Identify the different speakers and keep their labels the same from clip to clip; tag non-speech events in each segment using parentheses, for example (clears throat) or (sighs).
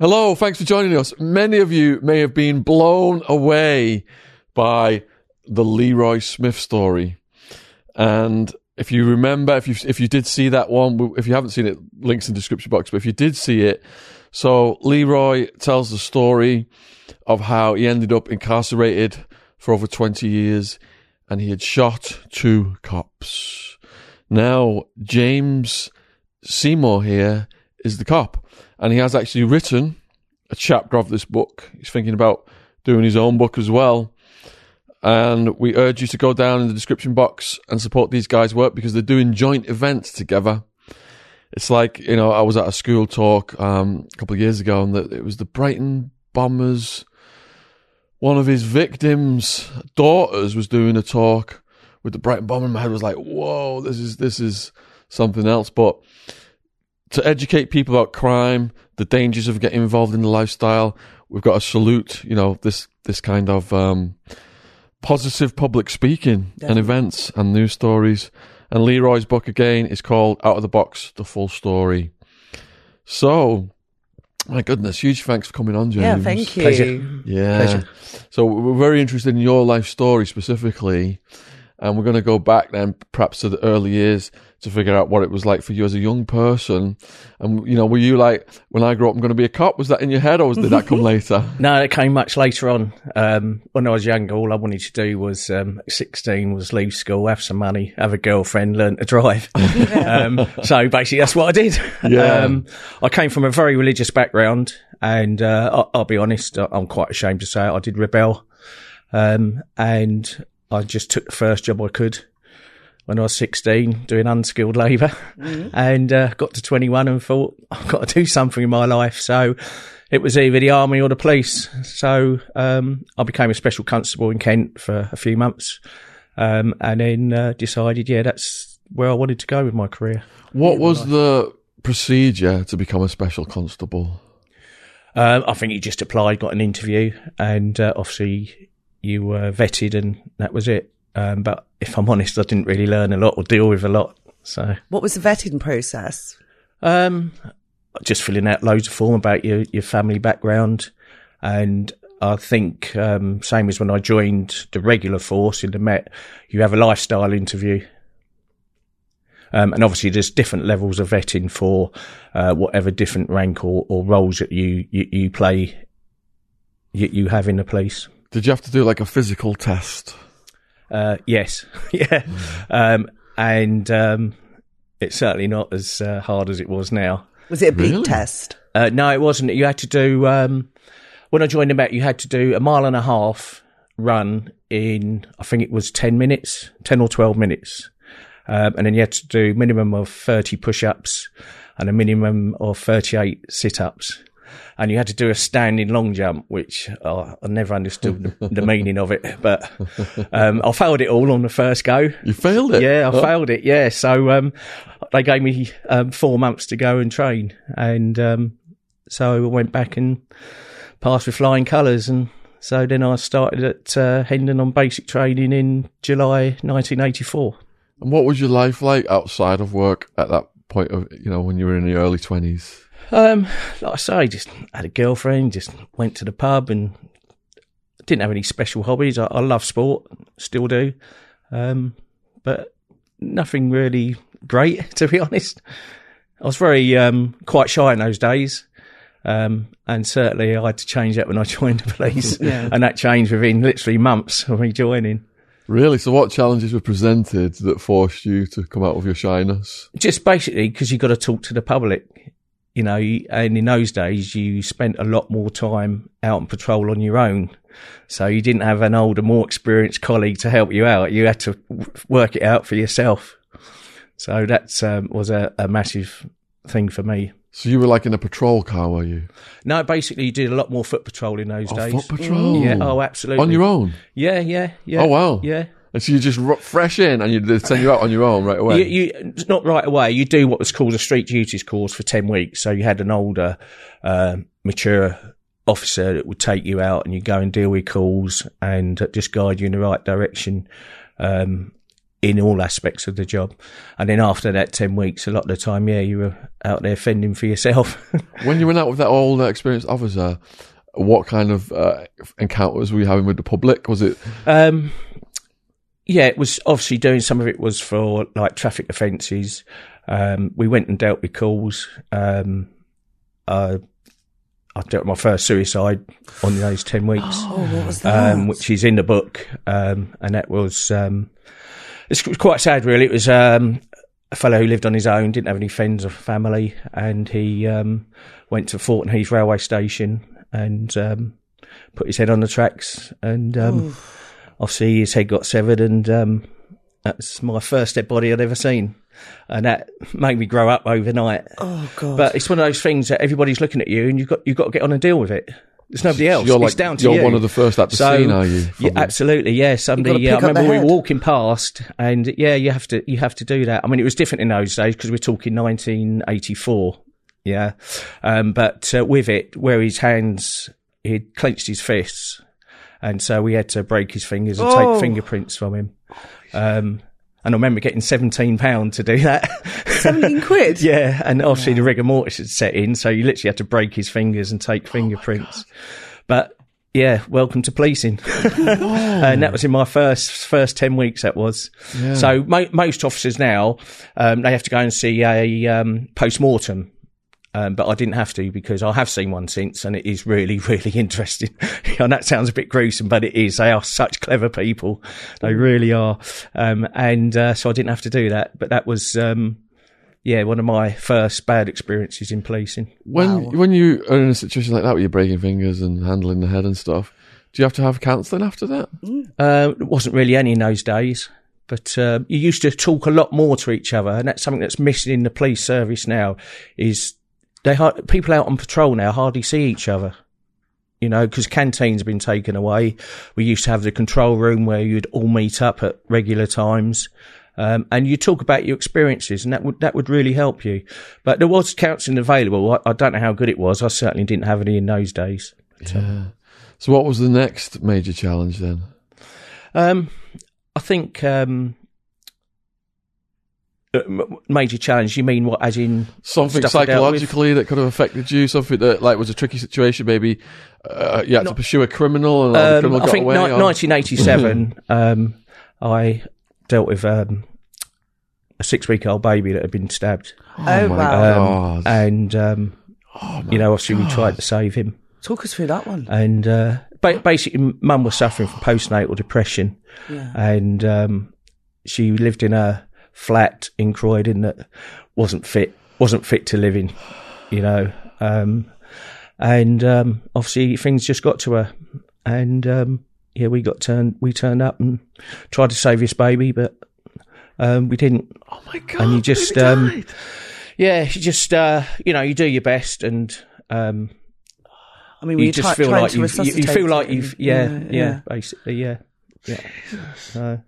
Speaker 1: Hello, thanks for joining us. Many of you may have been blown away by the Leroy Smith story. And if you remember, if you if you did see that one, if you haven't seen it, links in the description box. But if you did see it, so Leroy tells the story of how he ended up incarcerated for over 20 years and he had shot two cops. Now, James Seymour here is the cop and he has actually written a chapter of this book. He's thinking about doing his own book as well. And we urge you to go down in the description box and support these guys' work because they're doing joint events together. It's like, you know, I was at a school talk um, a couple of years ago and it was the Brighton Bombers. One of his victims' daughters was doing a talk with the Brighton Bomber. My head was like, whoa, this is, this is something else. But to educate people about crime, the dangers of getting involved in the lifestyle, we've got to salute, you know, this, this kind of, um, positive public speaking Definitely. and events and news stories. And Leroy's book again is called Out of the Box: The Full Story. So, my goodness, huge thanks for coming on, James.
Speaker 2: Yeah, thank you.
Speaker 3: Pleasure.
Speaker 1: Yeah.
Speaker 3: Pleasure.
Speaker 1: So we're very interested in your life story specifically, and we're going to go back then, perhaps to the early years to figure out what it was like for you as a young person. And, you know, were you like, when I grow up, I'm going to be a cop? Was that in your head or did that come (laughs) later?
Speaker 3: No, it came much later on. Um, when I was younger, all I wanted to do was, um, 16 was leave school, have some money, have a girlfriend, learn to drive. (laughs) (laughs) um, so basically that's what I did.
Speaker 1: Yeah.
Speaker 3: Um, I came from a very religious background and, uh, I'll, I'll, be honest, I'm quite ashamed to say it. I did rebel. Um, and I just took the first job I could when I was 16 doing unskilled labor mm-hmm. (laughs) and uh, got to 21 and thought I've got to do something in my life. So it was either the army or the police. So um, I became a special constable in Kent for a few months um, and then uh, decided, yeah, that's where I wanted to go with my career.
Speaker 1: What was the procedure to become a special constable?
Speaker 3: Um, I think you just applied, got an interview, and uh, obviously you were vetted, and that was it. Um, but if I'm honest, I didn't really learn a lot or deal with a lot. So,
Speaker 2: what was the vetting process?
Speaker 3: Um, just filling out loads of form about your your family background, and I think um, same as when I joined the regular force in the Met, you have a lifestyle interview. Um, and obviously, there's different levels of vetting for uh, whatever different rank or, or roles that you, you, you play, you, you have in the police.
Speaker 1: Did you have to do like a physical test?
Speaker 3: Uh, yes, (laughs) yeah, um, and um, it's certainly not as uh, hard as it was now.
Speaker 2: Was it a big really? test?
Speaker 3: Uh, no, it wasn't. You had to do um, when I joined the Met. You had to do a mile and a half run in I think it was ten minutes, ten or twelve minutes, um, and then you had to do minimum of thirty push-ups and a minimum of thirty-eight sit-ups and you had to do a standing long jump, which oh, I never understood the, the, meaning of it. But um, I failed it all on the first go.
Speaker 1: You failed it?
Speaker 3: Yeah, I oh. failed it. Yeah, so um, they gave me um, four months to go and train, and um, so I went back and passed with flying colours, and so then I started at uh, Hendon on basic training in July 1984.
Speaker 1: And what was your life like outside of work at that point of you know when you were in the early twenties?
Speaker 3: Um, like I say, just had a girlfriend, just went to the pub and didn't have any special hobbies. I, I love sport, still do. Um, but nothing really great, (laughs) to be honest. I was very, um, quite shy in those days. Um, and certainly I had to change that when I (laughs) joined the police. yeah. And that changed within literally months of me joining.
Speaker 1: Really? So, what challenges were presented that forced you to come out of your shyness?
Speaker 3: Just basically because you've got to talk to the public you know, and in those days you spent a lot more time out on patrol on your own. So you didn't have an older, more experienced colleague to help you out. You had to work it out for yourself. So that um, was a, a, massive thing for me.
Speaker 1: So you were like in a patrol car, were you?
Speaker 3: No, basically you did a lot more foot patrol in those
Speaker 1: oh,
Speaker 3: days.
Speaker 1: Foot patrol?
Speaker 3: Yeah. Oh, absolutely.
Speaker 1: On your own?
Speaker 3: Yeah, yeah, yeah.
Speaker 1: Oh wow.
Speaker 3: Yeah.
Speaker 1: And so you just fresh in and you send you out on your own right away?
Speaker 3: You, you, not right away. You do what was called a street duties course for 10 weeks. So you had an older, uh, mature officer that would take you out and you go and deal with calls and just guide you in the right direction. Um, in all aspects of the job. And then after that 10 weeks, a lot of the time, yeah, you were out there fending for yourself. (laughs)
Speaker 1: When you went out with that old experienced officer, what kind of uh, encounters were you having with the public? Was it
Speaker 3: Um, yeah, it was obviously doing some of it was for like traffic offences. Um, we went and dealt with calls. Um, uh, I dealt with my first suicide on those 10 weeks, (gasps)
Speaker 2: Oh, what was that?
Speaker 3: um, which is in the book. Um, and that was, um, it's quite sad really. It was, um, a fellow who lived on his own, didn't have any friends or family, and he, um, went to Thornton Heath railway station and, um, put his head on the tracks and, um, obviously his head got severed and um, that's my first dead body I'd ever seen. And that made me grow up overnight.
Speaker 2: oh God.
Speaker 3: But it's one of those things that everybody's looking at you and you've got you've got to get on and deal with it. There's nobody else.
Speaker 1: you're like
Speaker 3: it's down to
Speaker 1: you're
Speaker 3: you.
Speaker 1: one of the first at the
Speaker 3: So,
Speaker 1: scene, are you?
Speaker 3: Yeah,
Speaker 1: from-
Speaker 3: absolutely. Yeah, somebody. Yeah, I
Speaker 2: pick up the
Speaker 3: remember we were walking past, and yeah, you have to you have to do that. I mean, it was different in those days because we're talking 1984. Yeah, um, but uh, with it, where his hands, he'd clenched his fists, and so we had to break his fingers and
Speaker 2: Oh.
Speaker 3: take fingerprints from him. Um, and I remember getting seventeen pound to do that.
Speaker 2: 17 (laughs) quid?
Speaker 3: Yeah, and obviously the rigor mortis had set in, so you literally had to break his fingers and take fingerprints. But yeah, welcome to policing, (laughs) and that was in my first first ten weeks. That was so. Mo- most officers now um, they have to go and see a um, post mortem. Um, but I didn't have to because I have seen one since, and it is really, (laughs) really interesting. (laughs) and that sounds a bit gruesome, but it is. They are such clever people; they really are. Um, and uh, so I didn't have to do that. But that was, um, yeah, one of my first bad experiences in policing.
Speaker 1: when
Speaker 2: Wow.
Speaker 1: when you are in a situation like that where you're breaking fingers and handling the head and stuff, do you have to have counselling after that?
Speaker 3: Uh, it wasn't really any in those days, but uh, you used to talk a lot more to each other, and that's something that's missing in the police service now. Is they people out on patrol now hardly see each other. You know, because canteens have been taken away. We used to have the control room where you'd all meet up at regular times. Um, and you talk about your experiences, and that would that would really help you. But there was counselling available. I, I don't know how good it was. I certainly didn't have any in those days.
Speaker 1: Yeah. So what was the next major challenge then?
Speaker 3: Um, I think um, major challenge. You mean what? As in
Speaker 1: Something
Speaker 3: Stuff I dealt with.
Speaker 1: psychologically that could have affected you. Something that like was a tricky situation. Maybe uh, you had to pursue a criminal and like, the
Speaker 3: um,
Speaker 1: criminal
Speaker 3: I
Speaker 1: got
Speaker 3: think
Speaker 1: away.
Speaker 3: ni- 1987. (clears throat) um, I dealt with um, a six-week-old baby that had been stabbed,
Speaker 2: Oh,
Speaker 1: my
Speaker 2: wow.
Speaker 3: um,
Speaker 1: God.
Speaker 3: and um,
Speaker 1: Oh,
Speaker 3: you know, obviously we tried to save him.
Speaker 2: Talk us through that one.
Speaker 3: and uh, ba- basically, mum was suffering from postnatal depression,
Speaker 2: Yeah.
Speaker 3: and um, she lived in a flat in Croydon that wasn't fit wasn't fit to live in, you know. Um, and um, obviously, things just got to her, and um, yeah, we got turned we turned up and tried to save this baby, but um, we didn't.
Speaker 1: Oh my god!
Speaker 3: and you just, um. Yeah, you just uh, you know you do your best and. Um,
Speaker 2: I mean,
Speaker 3: you
Speaker 2: we
Speaker 3: just
Speaker 2: try,
Speaker 3: feel like you, you feel like you've
Speaker 2: and-
Speaker 3: yeah yeah, basically yeah yeah so,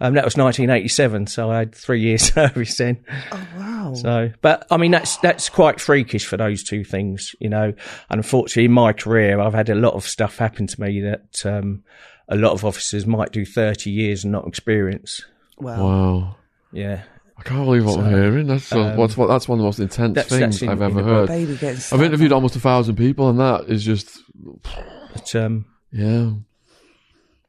Speaker 3: um, that was 1987 so I had three years (laughs) service then
Speaker 2: Oh wow.
Speaker 3: so but I mean that's that's quite freakish for those two things you know unfortunately in my career I've had a lot of stuff happen to me that um, a lot of officers might do 30 years and not experience
Speaker 2: Wow.
Speaker 1: Wow.
Speaker 3: yeah
Speaker 1: I can't believe what I'm hearing. That's uh,
Speaker 3: um,
Speaker 1: what's what, that's one of the most intense
Speaker 3: that's-
Speaker 1: things
Speaker 3: that's in-
Speaker 1: I've ever
Speaker 3: the
Speaker 1: heard.
Speaker 2: Baby
Speaker 1: I've
Speaker 2: stabbed.
Speaker 1: interviewed almost a thousand people, and that is just
Speaker 3: but um,
Speaker 1: yeah.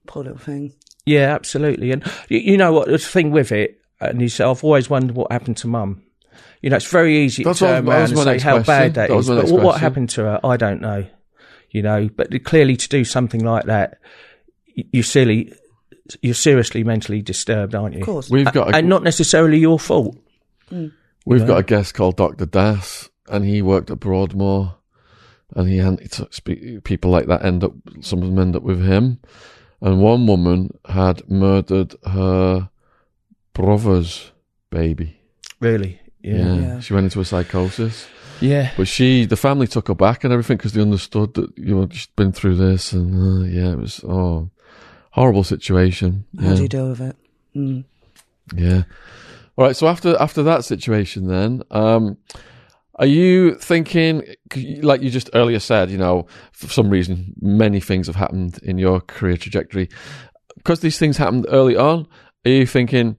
Speaker 2: Poor little thing.
Speaker 3: Yeah, absolutely. And you, you know what the thing with it, and you say, I've always wondered what happened to mum. You know, it's very easy
Speaker 1: That's
Speaker 3: to
Speaker 1: what-
Speaker 3: turn
Speaker 1: that
Speaker 3: around and say how
Speaker 1: question.
Speaker 3: bad that
Speaker 1: That was
Speaker 3: is.
Speaker 1: my
Speaker 3: But what, what
Speaker 1: question.
Speaker 3: happened to her, I don't know. You know, but clearly to do something like that, you're silly. You're seriously mentally disturbed, aren't you?
Speaker 2: Of course.
Speaker 1: We've got a,
Speaker 3: and not necessarily your fault. Mm.
Speaker 1: we've got a guest called Doctor Das, and he worked at Broadmoor, and he had it's- spe- people like that end up. Some of them end up with him, and one woman had murdered her brother's baby.
Speaker 3: Really?
Speaker 1: Yeah,
Speaker 3: Yeah.
Speaker 2: Yeah.
Speaker 1: she went into a psychosis.
Speaker 3: Yeah.
Speaker 1: But she, the family took her back and everything because they understood that you know she'd been through this, and uh, yeah, it was oh horrible situation.
Speaker 2: How
Speaker 1: yeah.
Speaker 2: do you deal with it? Mm.
Speaker 1: Yeah. All right. So after after that situation, then, um, are you thinking, like you just earlier said, you know, for some reason, many things have happened in your career trajectory because these things happened early on. Are you thinking,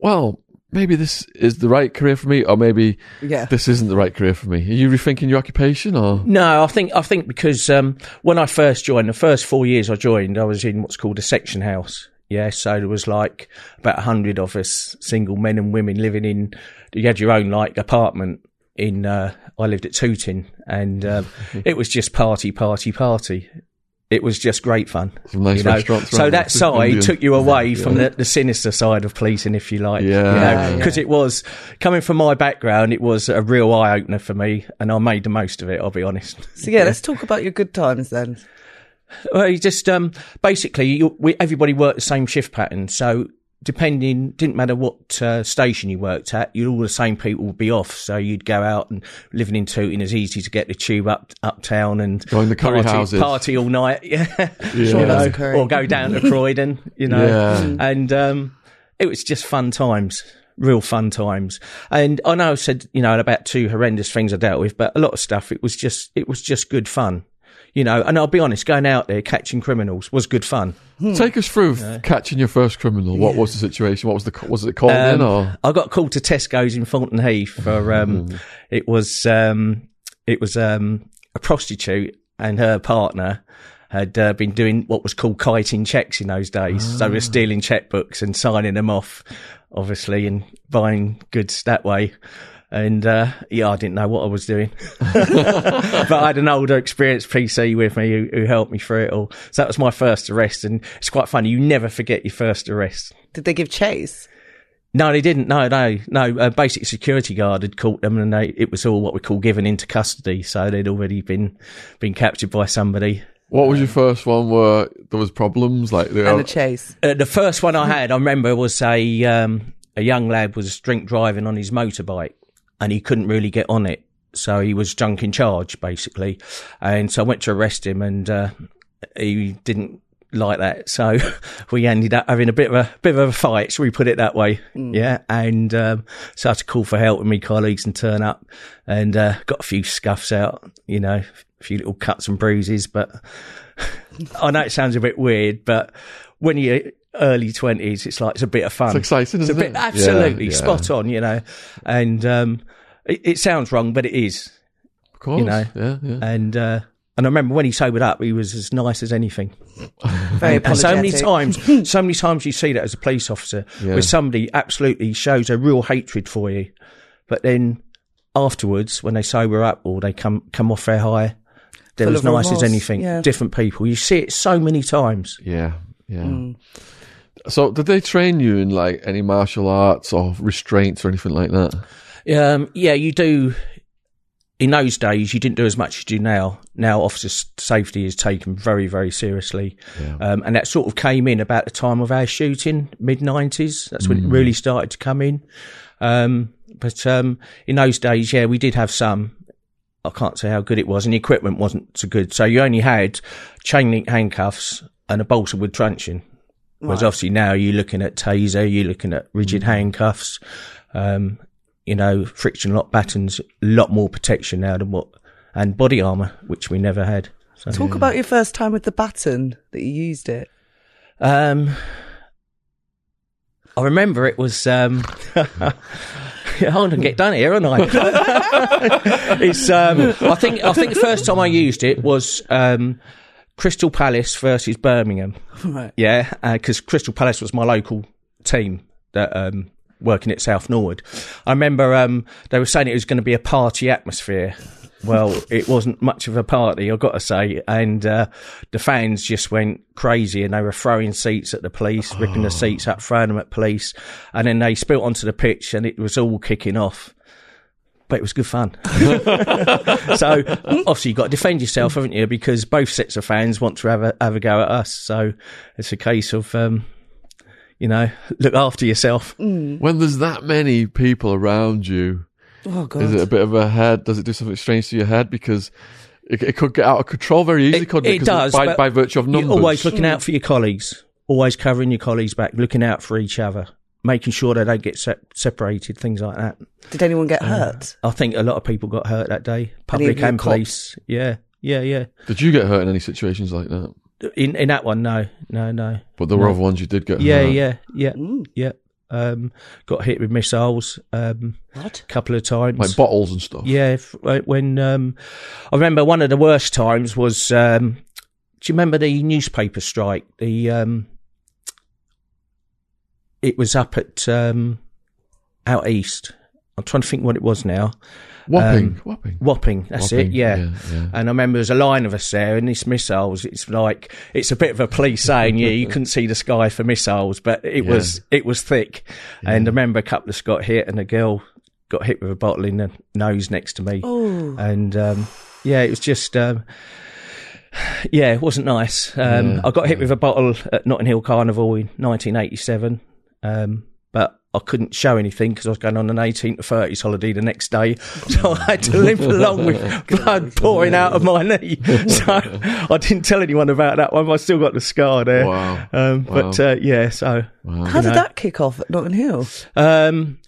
Speaker 1: well, maybe this is the right career for me, or maybe
Speaker 2: Yeah.
Speaker 1: this isn't the right career for me? Are you rethinking your occupation, or
Speaker 3: No, I think I think because um, when I first joined, the first four years I joined, I was in what's called a section house. Yeah, so there was like about a hundred of us, single men and women, living in. You had your own like apartment in. Uh, I lived at Tooting, and um, (laughs) it was just party, party, party. It was just great fun.
Speaker 1: Nice
Speaker 3: you know? So that side
Speaker 1: Indian.
Speaker 3: took you away from the, the sinister side of policing, if you like.
Speaker 1: Yeah.
Speaker 3: because it was coming from my background, it was a real eye opener for me, and I made the most of it. I'll be honest.
Speaker 2: So yeah, let's talk about your good times then.
Speaker 3: Well, you just um, basically you, we, everybody worked the same shift pattern, so depending didn't matter what uh, station you worked at, you all the same people would be off. So you'd go out and living in Tooting is easy to get the tube up uptown and
Speaker 1: Going to curry
Speaker 3: party,
Speaker 1: houses.
Speaker 3: party all night, (laughs) yeah,
Speaker 1: Yeah.
Speaker 3: you
Speaker 2: Sure,
Speaker 3: know, or go down to Croydon, you know,
Speaker 1: Yeah.
Speaker 3: and um, it was just fun times. Real fun times, and I know I said you know about two horrendous things I dealt with, but a lot of stuff it was just it was just good fun, you know. And I'll be honest, going out there catching criminals was good fun.
Speaker 1: take us through catching your first criminal? What was the situation? What was the was it called
Speaker 3: Um,
Speaker 1: or
Speaker 3: I got called to Tesco's in Thornton Heath for um, it was um, it was um, a prostitute and her partner had uh, been doing what was called kiting checks in those days. So they were stealing checkbooks and signing them off, obviously, and buying goods that way. And uh, yeah, I didn't know what I was doing, (laughs) but I had an older, experienced PC with me who, who helped me through it all. So that was my first arrest, and it's quite funny. You never forget your first arrest.
Speaker 2: Did they give chase?
Speaker 3: No, they didn't. No, no, no. A basic security guard had caught them, and they, it was all what we call given into custody. So they'd already been been captured by somebody.
Speaker 1: what was your first one where there was problems like they
Speaker 2: And a chase.
Speaker 3: Uh, the first one I had, I remember, was a um, a young lad was drink driving on his motorbike, and he couldn't really get on it, so he was drunk in charge, basically. And so I went to arrest him, and uh, he didn't like that. So (laughs) we ended up having a bit of a bit of a fight, shall we put it that way? Yeah. And um, so I had to call for help with my colleagues and turn up, and uh, got a few scuffs out, you know, a few little cuts and bruises, but. (laughs) I know it sounds a bit weird, but when you're early twenties, it's like it's a bit of fun.
Speaker 1: It's exciting,
Speaker 3: It's a
Speaker 1: isn't
Speaker 3: bit
Speaker 1: it?
Speaker 3: absolutely
Speaker 1: Yeah, yeah.
Speaker 3: spot on, you know. And um, it, it sounds wrong, but it is.
Speaker 1: of course,
Speaker 3: you know.
Speaker 1: yeah, yeah.
Speaker 3: And uh, and I remember when he sobered up, he was as nice as anything. (laughs)
Speaker 2: Very
Speaker 3: And so many times, (laughs) so many times you see that as a police officer,
Speaker 1: Yeah.
Speaker 3: where somebody absolutely shows a real hatred for you, but then afterwards, when they sober up or they come come off their high, they're
Speaker 2: Full
Speaker 3: as
Speaker 2: of
Speaker 3: nice as anything.
Speaker 2: yeah.
Speaker 3: Different people, you see it so many times.
Speaker 1: Yeah, yeah.
Speaker 2: Mm.
Speaker 1: So, did they train you in like any martial arts or restraints or anything like that?
Speaker 3: Um, yeah, you do. In those days, you didn't do as much as you do now. Now, officer safety is taken very, very seriously,
Speaker 1: Yeah.
Speaker 3: um, and that sort of came in about the time of our shooting, mid nineties. That's when it really started to come in. Um, but um, in those days, yeah, we did have some. I can't say how good it was, and the equipment wasn't so good. So you only had chain link handcuffs and a bolster with truncheon. Whereas
Speaker 2: Right.
Speaker 3: obviously now you're looking at taser, you're looking at rigid handcuffs, um, you know, friction lock batons, a lot more protection now than what, and body armor, which we never had. So,
Speaker 2: Talk about your first time with the baton that you used it.
Speaker 3: um, I remember it was, um, I want to get done here, aren't I? (laughs) it's, um, I think, I think the first time I used it was, um, Crystal Palace versus Birmingham.
Speaker 2: Right.
Speaker 3: Yeah, because Crystal Palace was my local team that um, working at South Norwood. I remember um, they were saying it was going to be a party atmosphere. Well, (laughs) it wasn't much of a party, I've got to say. And uh, the fans just went crazy and they were throwing seats at the police, ripping the seats up, throwing them at police. And then they spilt onto the pitch and it was all kicking off. But it was good fun. (laughs) so obviously you've got to defend yourself, haven't you? Because both sets of fans want to have a, have a go at us. So it's a case of, um, you know, look after yourself.
Speaker 1: When there's that many people around you,
Speaker 2: Oh god.
Speaker 1: is it a bit of a head? Does it do something strange to your head? Because it, it could get out of control very easily,
Speaker 3: It-
Speaker 1: couldn't it?
Speaker 3: it
Speaker 1: 'Cause
Speaker 3: does,
Speaker 1: By, by virtue of numbers.
Speaker 3: You're always looking out for your colleagues, always covering your colleagues back, looking out for each other, making sure they don't get se- separated, things like that.
Speaker 2: Did anyone get hurt?
Speaker 3: I think a lot of people got hurt that day, public
Speaker 2: your
Speaker 3: and
Speaker 2: cops?
Speaker 3: police. Yeah, yeah, yeah.
Speaker 1: Did you get hurt in any situations like that?
Speaker 3: in in that one, no, no, no.
Speaker 1: But there were other ones you did get.
Speaker 3: Yeah,
Speaker 1: hurt.
Speaker 3: yeah, yeah, yeah. Um, got hit with missiles um,
Speaker 2: What?
Speaker 3: a couple of times.
Speaker 1: like bottles and stuff.
Speaker 3: Yeah, if, when um, I remember one of the worst times was. Um, do you remember the newspaper strike? The um, it was up at um, out east. I'm trying to think what it was now.
Speaker 1: Wapping,
Speaker 3: Um,
Speaker 1: whopping.
Speaker 3: Wapping, that's
Speaker 1: Wapping,
Speaker 3: it. Yeah.
Speaker 1: yeah, yeah.
Speaker 3: And I remember there's a line of us there, and this missiles. It's like it's a bit of a police saying, "Yeah, you couldn't see the sky for missiles," but it
Speaker 1: Yeah.
Speaker 3: was it was thick. And I remember a couple of us got hit, and a girl got hit with a bottle in the nose next to me.
Speaker 2: Oh,
Speaker 3: And um, yeah, it was just. Um, yeah, it wasn't nice. Um,
Speaker 1: Yeah,
Speaker 3: I got hit with a bottle at Notting Hill Carnival in 1987, um, but I couldn't show anything because I was going on an 18 to 30s holiday the next day. (laughs) So I had to limp along with (laughs) blood pouring out of my knee. (laughs) So I didn't tell anyone about that one, but I still got the scar there.
Speaker 1: Wow.
Speaker 3: Um, But uh, yeah, so
Speaker 1: Wow.
Speaker 2: how did
Speaker 3: know.
Speaker 2: that kick off at Notting Hill?
Speaker 3: um,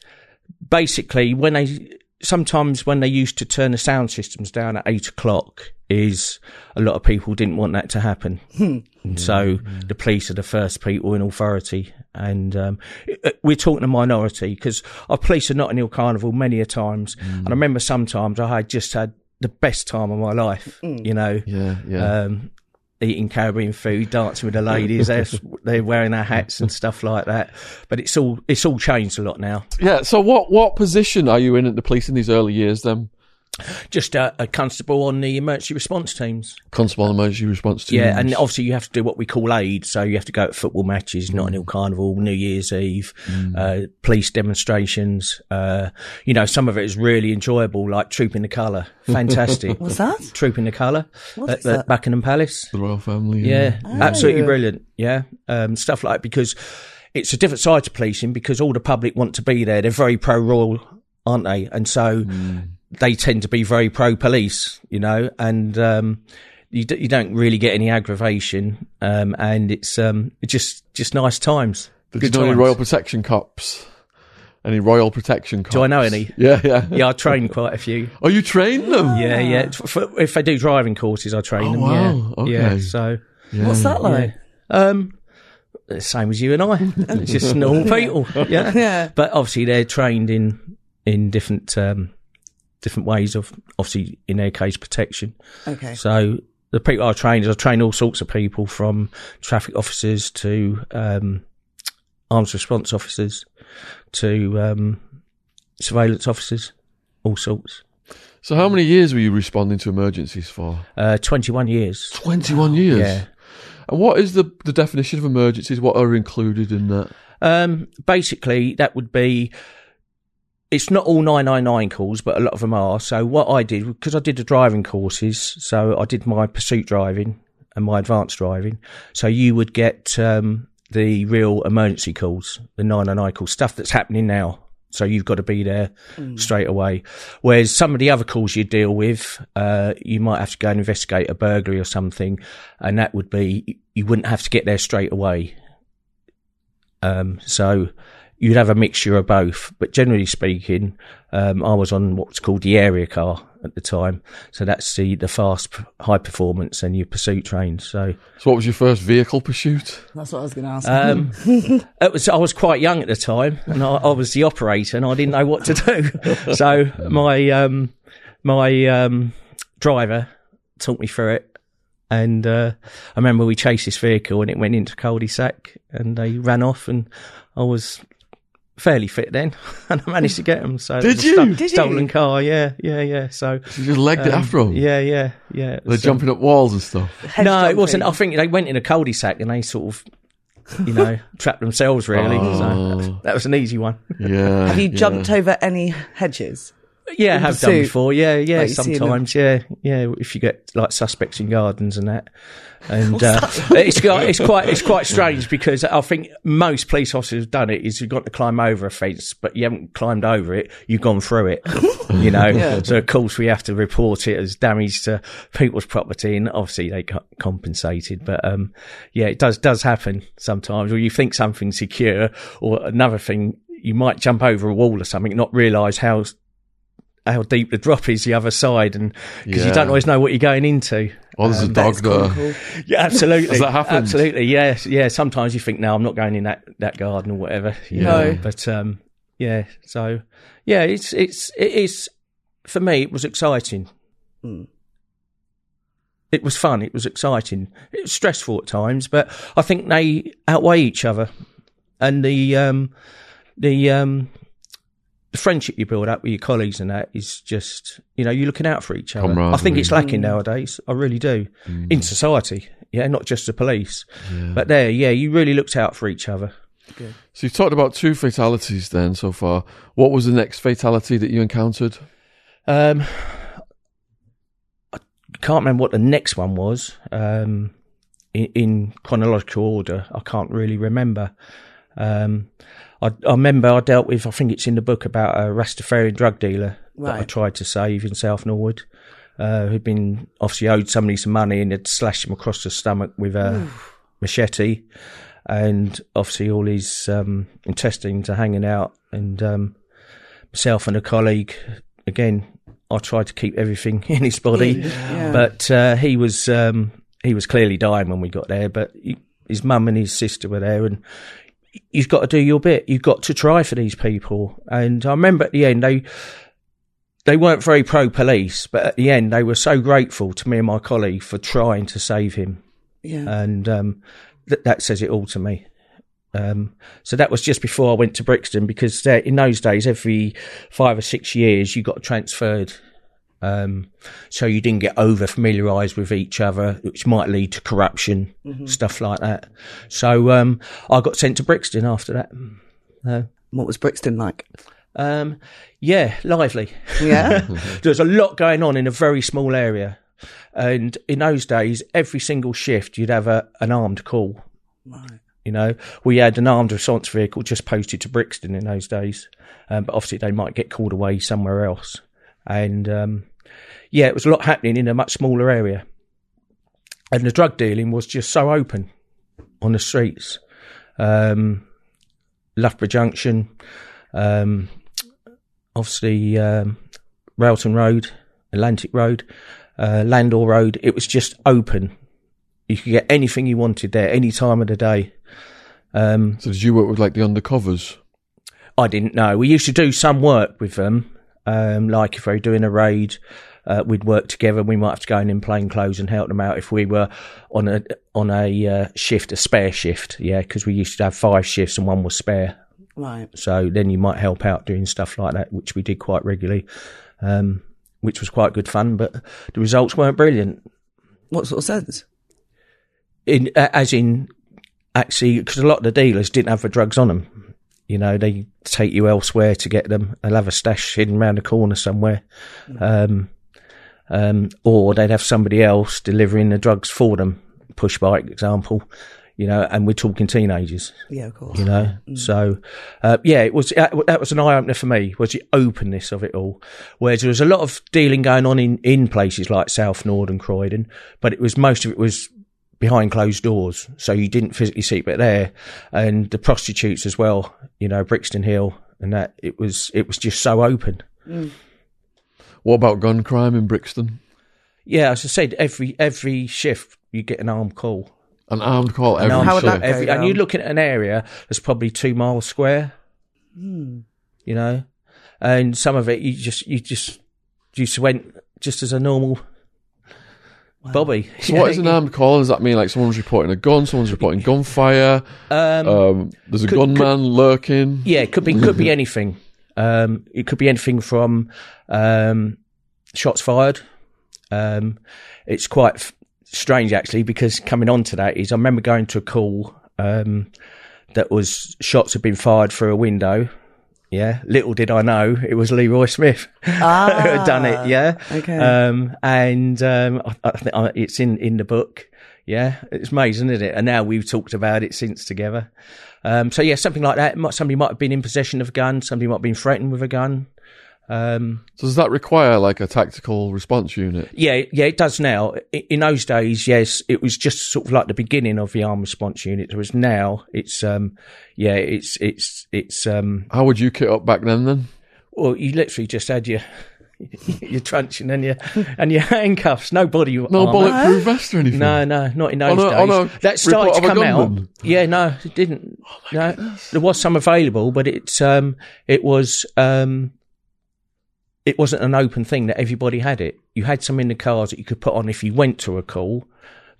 Speaker 3: basically, when they sometimes when they used to turn the sound systems down at eight o'clock, is a lot of people didn't want that to happen, (laughs) and so the police are the first people in authority. And um, we're talking a minority because I've policed a Notting Hill Carnival many a times, and I remember sometimes I had just had the best time of my life. You know,
Speaker 1: Yeah, yeah.
Speaker 3: um, eating Caribbean food, dancing with the ladies. they're, (laughs) they're wearing their hats and stuff like that. But it's all it's all changed a lot now.
Speaker 1: yeah. So, what what position are you in at the police in these early years? Then,
Speaker 3: Just a, a constable on the emergency response teams.
Speaker 1: constable emergency response team.
Speaker 3: Yeah, and obviously you have to do what we call aid. So you have to go to football matches, Notting Hill Carnival, New Year's Eve, uh, police demonstrations. Uh, you know, some of it is really enjoyable, like Trooping the Colour. Fantastic. (laughs)
Speaker 2: What's that?
Speaker 3: Trooping the Colour
Speaker 2: What
Speaker 3: at the
Speaker 2: that?
Speaker 3: Buckingham Palace.
Speaker 1: the royal family.
Speaker 3: Yeah, absolutely
Speaker 2: Oh.
Speaker 3: brilliant. Yeah, um, stuff like because it's a different side to policing because all the public want to be there. They're very pro royal, aren't they? And so they tend to be very pro police, you know, and um, you d- you don't really get any aggravation, um, and it's um, just just nice times.
Speaker 1: Did
Speaker 3: Good
Speaker 1: you know any royal protection cops? Any royal protection cops?
Speaker 3: Do I know any?
Speaker 1: Yeah, yeah.
Speaker 3: Yeah, I train quite a few.
Speaker 1: Oh, you train them?
Speaker 3: Yeah, yeah. For- If they do driving courses, I train
Speaker 1: Oh,
Speaker 3: them.
Speaker 1: wow.
Speaker 3: Yeah, yeah. So.
Speaker 1: Yeah.
Speaker 2: What's that like?
Speaker 3: Um, same as you and I, It's just (laughs) normal people. Yeah,
Speaker 2: Yeah.
Speaker 3: But obviously, they're trained in in different um, different ways of obviously in their case protection.
Speaker 2: Okay.
Speaker 3: So the people I trained, I trained all sorts of people from traffic officers to um, arms response officers to um, surveillance officers, all sorts.
Speaker 1: So, how many years were you responding to emergencies for?
Speaker 3: Uh, Twenty one years.
Speaker 1: Twenty-one years.
Speaker 3: Yeah.
Speaker 1: And what is the the definition of emergencies? What are included in that?
Speaker 3: Um, basically, that would be. It's not all 999 calls, but a lot of them are. So what I did, because I did the driving courses, so I did my pursuit driving and my advanced driving. So you would get um, the real emergency calls, the 999 calls, stuff that's happening now. So you've got to be there straight away. Whereas some of the other calls you deal with, uh, you might have to go and investigate a burglary or something, and that would be you wouldn't have to get there straight away. Um, so you'd have a mixture of both, but generally speaking, um, I was on what's called the area car at the time. So that's the, the fast, high performance and your pursuit trains. So,
Speaker 1: So, what was your first vehicle pursuit?
Speaker 2: That's what I was going to ask.
Speaker 3: um, (laughs) it was, I was quite young at the time and I, I was the operator and I didn't know what to do. (laughs) so my, um, my, um, driver talked me through it. And, uh, I remember we chased this vehicle and it went into cul-de-sac and they ran off and I was fairly fit then (laughs) and I managed to get them. So
Speaker 1: Did you?
Speaker 3: sto-
Speaker 2: Did you?
Speaker 3: stolen car. Yeah. Yeah. Yeah. So,
Speaker 1: You just legged it
Speaker 3: um,
Speaker 1: after them.
Speaker 3: yeah, yeah, yeah.
Speaker 1: They're
Speaker 3: was, um,
Speaker 1: jumping up walls and stuff.
Speaker 2: Hedge
Speaker 3: no, it wasn't. I think they went in a cul-de-sac and they sort of, you know, (laughs) trapped themselves really. So
Speaker 1: Oh,
Speaker 3: that was an easy one.
Speaker 1: yeah.
Speaker 2: Have you
Speaker 1: yeah.
Speaker 2: jumped over any hedges?
Speaker 3: Yeah, have done before. Yeah, yeah,
Speaker 2: Like you see in them.
Speaker 3: sometimes. Yeah, yeah. If you get like suspects in gardens and that, and uh, (laughs) it's quite, it's quite, it's quite strange because I think most police officers have done it. Is you've got to climb over a fence, but you haven't climbed over it. You've gone through it. You know, (laughs) so of course we have to report it as damage to people's property, and obviously they got compensated. But um, yeah, it does does happen sometimes. Or you think something's secure, or another thing, you might jump over a wall or something, and not realise how how deep the drop is the other side, and because you don't always know what you're going into.
Speaker 1: Oh, there's a
Speaker 3: Um,
Speaker 1: dog there.
Speaker 2: cool.
Speaker 3: Yeah, absolutely.
Speaker 1: Has that happened?
Speaker 3: Absolutely, yes, yeah. Sometimes you think, no, I'm not going in that, that garden or whatever. You
Speaker 1: Yeah.
Speaker 3: know, but um, yeah. So yeah, it's it's it is for me. It was exciting.
Speaker 2: Hmm.
Speaker 3: It was fun. It was exciting. It was stressful at times, but I think they outweigh each other. And the um, the um, the friendship you build up with your colleagues and that is just you know you're looking out for each other. I think it's lacking nowadays. I really do in society. Yeah, not just the police, but there, yeah, you really looked out for each other.
Speaker 1: So you've talked about two fatalities then so far. What was the next fatality that you encountered?
Speaker 3: Um, I can't remember what the next one was. Um, in, in chronological order, I can't really remember. Um, I, I remember I dealt with. I think it's in the book about a Rastafarian drug dealer that I tried to save in South Norwood. Uh, who'd been obviously owed somebody some money and had slashed him across the stomach with a machete, and obviously all his um, intestines are hanging out. And um, myself and a colleague, again, I tried to keep everything (laughs) in his body,
Speaker 2: Yeah.
Speaker 3: but uh, he was um, he was clearly dying when we got there. But he, his mum and his sister were there, and you've got to do your bit. You've got to try for these people. And I remember at the end they they weren't very pro police, but at the end they were so grateful to me and my colleague for trying to save him
Speaker 2: Yeah.
Speaker 3: and um, th- that says it all to me. Um, so that was just before I went to Brixton because there, in those days, every five or six years, you got transferred. Um, so you didn't get over familiarised with each other, which might lead to corruption, stuff like that. So um, I got sent to Brixton after that. Uh,
Speaker 2: what was Brixton like?
Speaker 3: um, yeah, lively.
Speaker 2: Yeah. (laughs)
Speaker 3: There's a lot going on in a very small area. And in those days, every single shift, you'd have a, an armed call.
Speaker 2: right.
Speaker 3: You know, we had an armed response vehicle just posted to Brixton in those days, um, but obviously they might get called away somewhere else. And um, yeah, it was a lot happening in a much smaller area, and the drug dealing was just so open on the streets. Um, Loughborough Junction, um, obviously um, Railton Road, Atlantic Road, uh, Landor Road. It was just open. You could get anything you wanted there, any time of the day. Um,
Speaker 1: So did you work with like the undercovers?
Speaker 3: I didn't know. We used to do some work with them, um, like if they were doing a raid, uh, we'd work together. We might have to go in in plain clothes and help them out if we were on a on a uh, shift, a spare shift. Yeah, because we used to have five shifts and one was spare.
Speaker 2: Right.
Speaker 3: So then you might help out doing stuff like that, which we did quite regularly, um, which was quite good fun. But the results weren't brilliant.
Speaker 2: What sort of sense?
Speaker 3: in a- as in actually because a lot of the dealers didn't have the drugs on them. You know, they take you elsewhere to get them. They'll have a stash hidden around the corner somewhere, um, um, or they'd have somebody else delivering the drugs for them. Push bike example, you know, and we're talking teenagers
Speaker 2: Yeah, of course.
Speaker 3: you know. So, uh, yeah, it was uh, that was an eye opener for me. Was the openness of it all. Whereas there was a lot of dealing going on in in places like South Norwood and Croydon, but it was most of it was behind closed doors, so you didn't physically see it there. And the prostitutes as well, you know, Brixton Hill and that. It was it was just so open.
Speaker 1: What about gun crime in Brixton?
Speaker 3: Yeah, as I said, every every shift you get an armed call.
Speaker 1: An armed call every
Speaker 3: An armed
Speaker 2: How would
Speaker 1: shift.
Speaker 2: that
Speaker 3: every, and you look at an area that's probably two miles square. You know, and some of it you just you just you just went just as a normal Bobby.
Speaker 1: So what is (laughs) an armed call? Does that mean like someone's reporting a gun, someone's reporting (laughs) gunfire,
Speaker 3: Um,
Speaker 1: um, there's a
Speaker 3: could-
Speaker 1: gunman lurking?
Speaker 3: yeah, it could be could be (laughs) anything. Um, it could be anything from um, shots fired. Um, it's quite f- strange actually because coming on to that is I remember going to a call um, that was shots had been fired through a window. Yeah, little did I know it was Leroy Smith who (laughs) had done it. Yeah,
Speaker 2: Okay.
Speaker 3: Um, and um, I, I think I- it's in in the book. Yeah, it's amazing, isn't it? And now we've talked about it since together. Um, so yeah, something like that. Somebody might have been in possession of a gun. Somebody might have been threatened with a gun. Um,
Speaker 1: So does that require like a tactical response unit?
Speaker 3: yeah, yeah, it does now. In those days, yes, it was just sort of like the beginning of the armed response unit. Whereas now, it's um, yeah, it's it's it's um,
Speaker 1: How would you kit up back then then?
Speaker 3: well, you literally just had your (laughs) your truncheon and your and your (laughs) handcuffs. No body
Speaker 1: No
Speaker 3: armour.
Speaker 1: bulletproof vest or anything.
Speaker 3: No, no, not in those
Speaker 1: On a-
Speaker 3: days.
Speaker 1: on a
Speaker 3: that started
Speaker 1: report
Speaker 3: to
Speaker 1: of a
Speaker 3: come out.
Speaker 1: gunman?
Speaker 3: Yeah, no, it didn't. no, there was some available, but it's um, it was um, it wasn't an open thing that everybody had it. You had some in the cars that you could put on if you went to a call,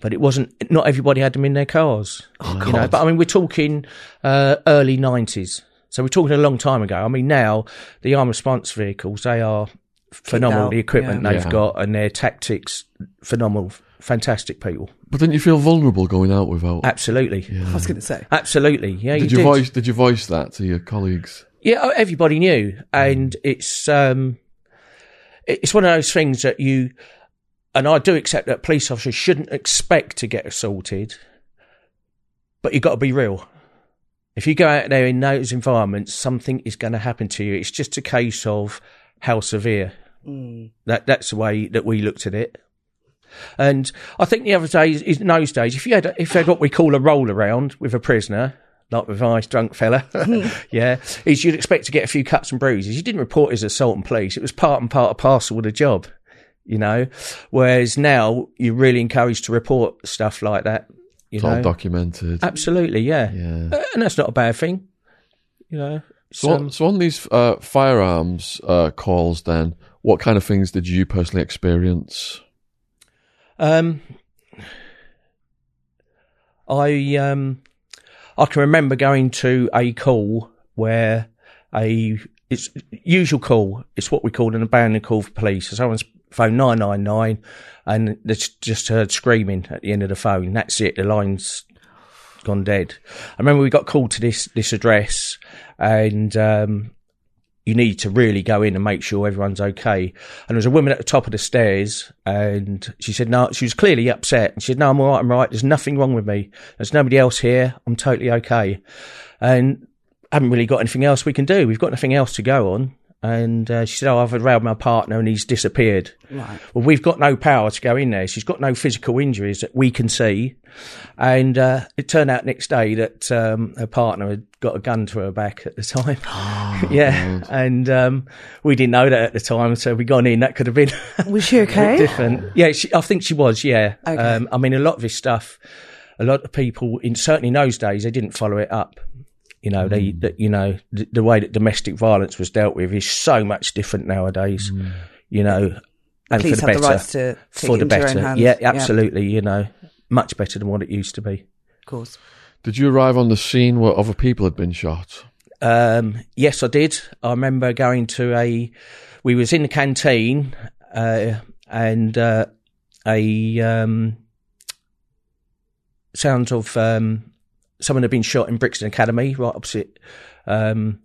Speaker 3: but it wasn't. Not everybody had them in their cars. Oh, you know, but I mean, we're talking uh, early nineties. So we're talking a long time ago. I mean, now the armed response vehicles, they are phenomenal.
Speaker 2: out,
Speaker 3: The equipment
Speaker 2: yeah.
Speaker 3: they've
Speaker 1: Yeah.
Speaker 3: got and their tactics, phenomenal, fantastic people.
Speaker 1: But didn't you feel vulnerable going out without?
Speaker 3: Absolutely.
Speaker 2: I was going to say.
Speaker 3: Absolutely. Yeah,
Speaker 1: did
Speaker 3: you
Speaker 1: you
Speaker 3: did.
Speaker 1: voice? Did you voice that to your colleagues?
Speaker 3: Yeah, oh, everybody knew, and it's um, it's one of those things that you, and I do accept that police officers shouldn't expect to get assaulted, but you've got to be real. If you go out there in those environments, something is going to happen to you. It's just a case of how severe. That that's the way that we looked at it. And I think the other days, in those days, if you had if you had what we call a roll around with a prisoner, like with a nice drunk fella, (laughs) (laughs) yeah, is you'd expect to get a few cuts and bruises. You didn't report it as assault and police; it was part and part of parcel of the job, you know. Whereas now you're really encouraged to report stuff like that. You
Speaker 1: It's all documented.
Speaker 3: absolutely, yeah.
Speaker 1: Yeah.
Speaker 3: Uh, and that's not a bad thing, you know.
Speaker 1: So, on, so on these uh, firearms uh, calls, then, what kind of things did you personally experience?
Speaker 3: Um, I um, I can remember going to a call where a it's usual call. It's what we call an abandoned call for police. So someone's phone nine nine nine, and it's just heard screaming at the end of the phone. That's it. The line's gone dead. I remember we got called to this this address, and um, you need to really go in and make sure everyone's okay. And there was a woman at the top of the stairs, and she said, "No," she was clearly upset. And she said, "No, I'm all right. I'm right. There's nothing wrong with me. There's nobody else here. I'm totally okay." And haven't really got anything else we can do. We've got nothing else to go on. And uh, she said, "Oh, I've around my partner, and he's disappeared."
Speaker 2: Right.
Speaker 3: Well, we've got no power to go in there. She's got no physical injuries that we can see. And uh, it turned out next day that um, her partner had got a gun to her back at the time. (laughs) yeah. And um, we didn't know that at the time. So we gone in. That could have been (laughs)
Speaker 2: Was she okay?
Speaker 3: different. Yeah, she, I think she was. Yeah.
Speaker 2: Okay.
Speaker 3: Um, I mean, a lot of this stuff, a lot of people, in certainly in those days, they didn't follow it up. You know, they, that you know, the, the way that domestic violence was dealt with is so much different nowadays. You know, and
Speaker 2: Police
Speaker 3: for the
Speaker 2: have
Speaker 3: better.
Speaker 2: the rights to take
Speaker 3: for
Speaker 2: it
Speaker 3: the
Speaker 2: into
Speaker 3: better. Yeah, absolutely. You know, much better than what it used to be.
Speaker 2: Of course.
Speaker 1: Did you arrive on the scene where other people had been shot?
Speaker 3: Um, yes, I did. I remember going to a. We was in the canteen, uh, and uh, a um, sounds of um, someone had been shot in Brixton Academy, right opposite. Um,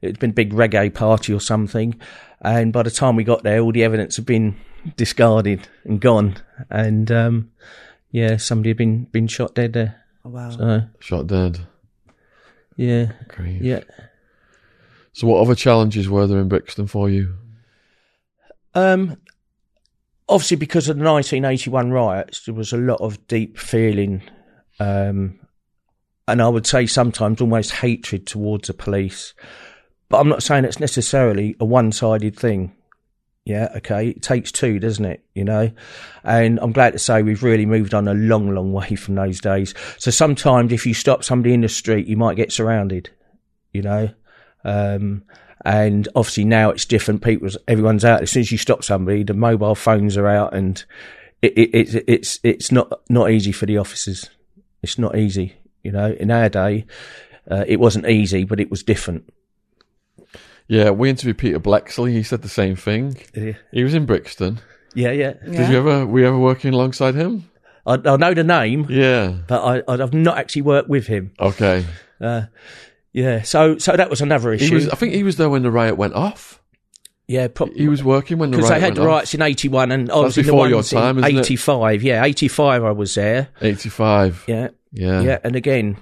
Speaker 3: it'd been a big reggae party or something, and by the time we got there, all the evidence had been discarded and gone, and um, yeah, somebody had been been shot dead there.
Speaker 2: Oh, wow.
Speaker 3: So
Speaker 1: Shot dead.
Speaker 3: yeah,
Speaker 1: Grief.
Speaker 3: yeah.
Speaker 1: So, what other challenges were there in Brixton for you?
Speaker 3: Um, obviously, because of the 1981 riots, there was a lot of deep feeling, um, and I would say sometimes almost hatred towards the police. But I'm not saying it's necessarily a one-sided thing. Yeah, okay. It takes two, doesn't it? You know, and I'm glad to say we've really moved on a long, long (laughs) way from those days. So sometimes if you stop somebody in the street, you might get surrounded. You know, um, and obviously now it's different. People's everyone's out. As soon as you stop somebody, the mobile phones are out, and it, it, it, it's it's not not easy for the officers. It's not easy. You know, in our day, uh, it wasn't easy, but it was different.
Speaker 1: Yeah, we interviewed Peter Bleksley. He said the same thing.
Speaker 3: Yeah,
Speaker 1: He was in Brixton.
Speaker 3: yeah. yeah.
Speaker 1: Did you ever? Were you ever working alongside him?
Speaker 3: I, I know the name,
Speaker 1: Yeah.
Speaker 3: but I, I've not actually worked with him.
Speaker 1: Okay.
Speaker 3: Uh, yeah, so so that was another issue.
Speaker 1: He was. I think he was there when the riot went off.
Speaker 3: yeah, probably.
Speaker 1: He was working when the
Speaker 3: because
Speaker 1: riot
Speaker 3: they had
Speaker 1: went
Speaker 3: the
Speaker 1: off.
Speaker 3: riots in eighty one, and obviously the
Speaker 1: before your
Speaker 3: ones
Speaker 1: time,
Speaker 3: in eighty five. Yeah, eighty five. I was there.
Speaker 1: Eighty-five.
Speaker 3: Yeah,
Speaker 1: Yeah.
Speaker 3: yeah, and again.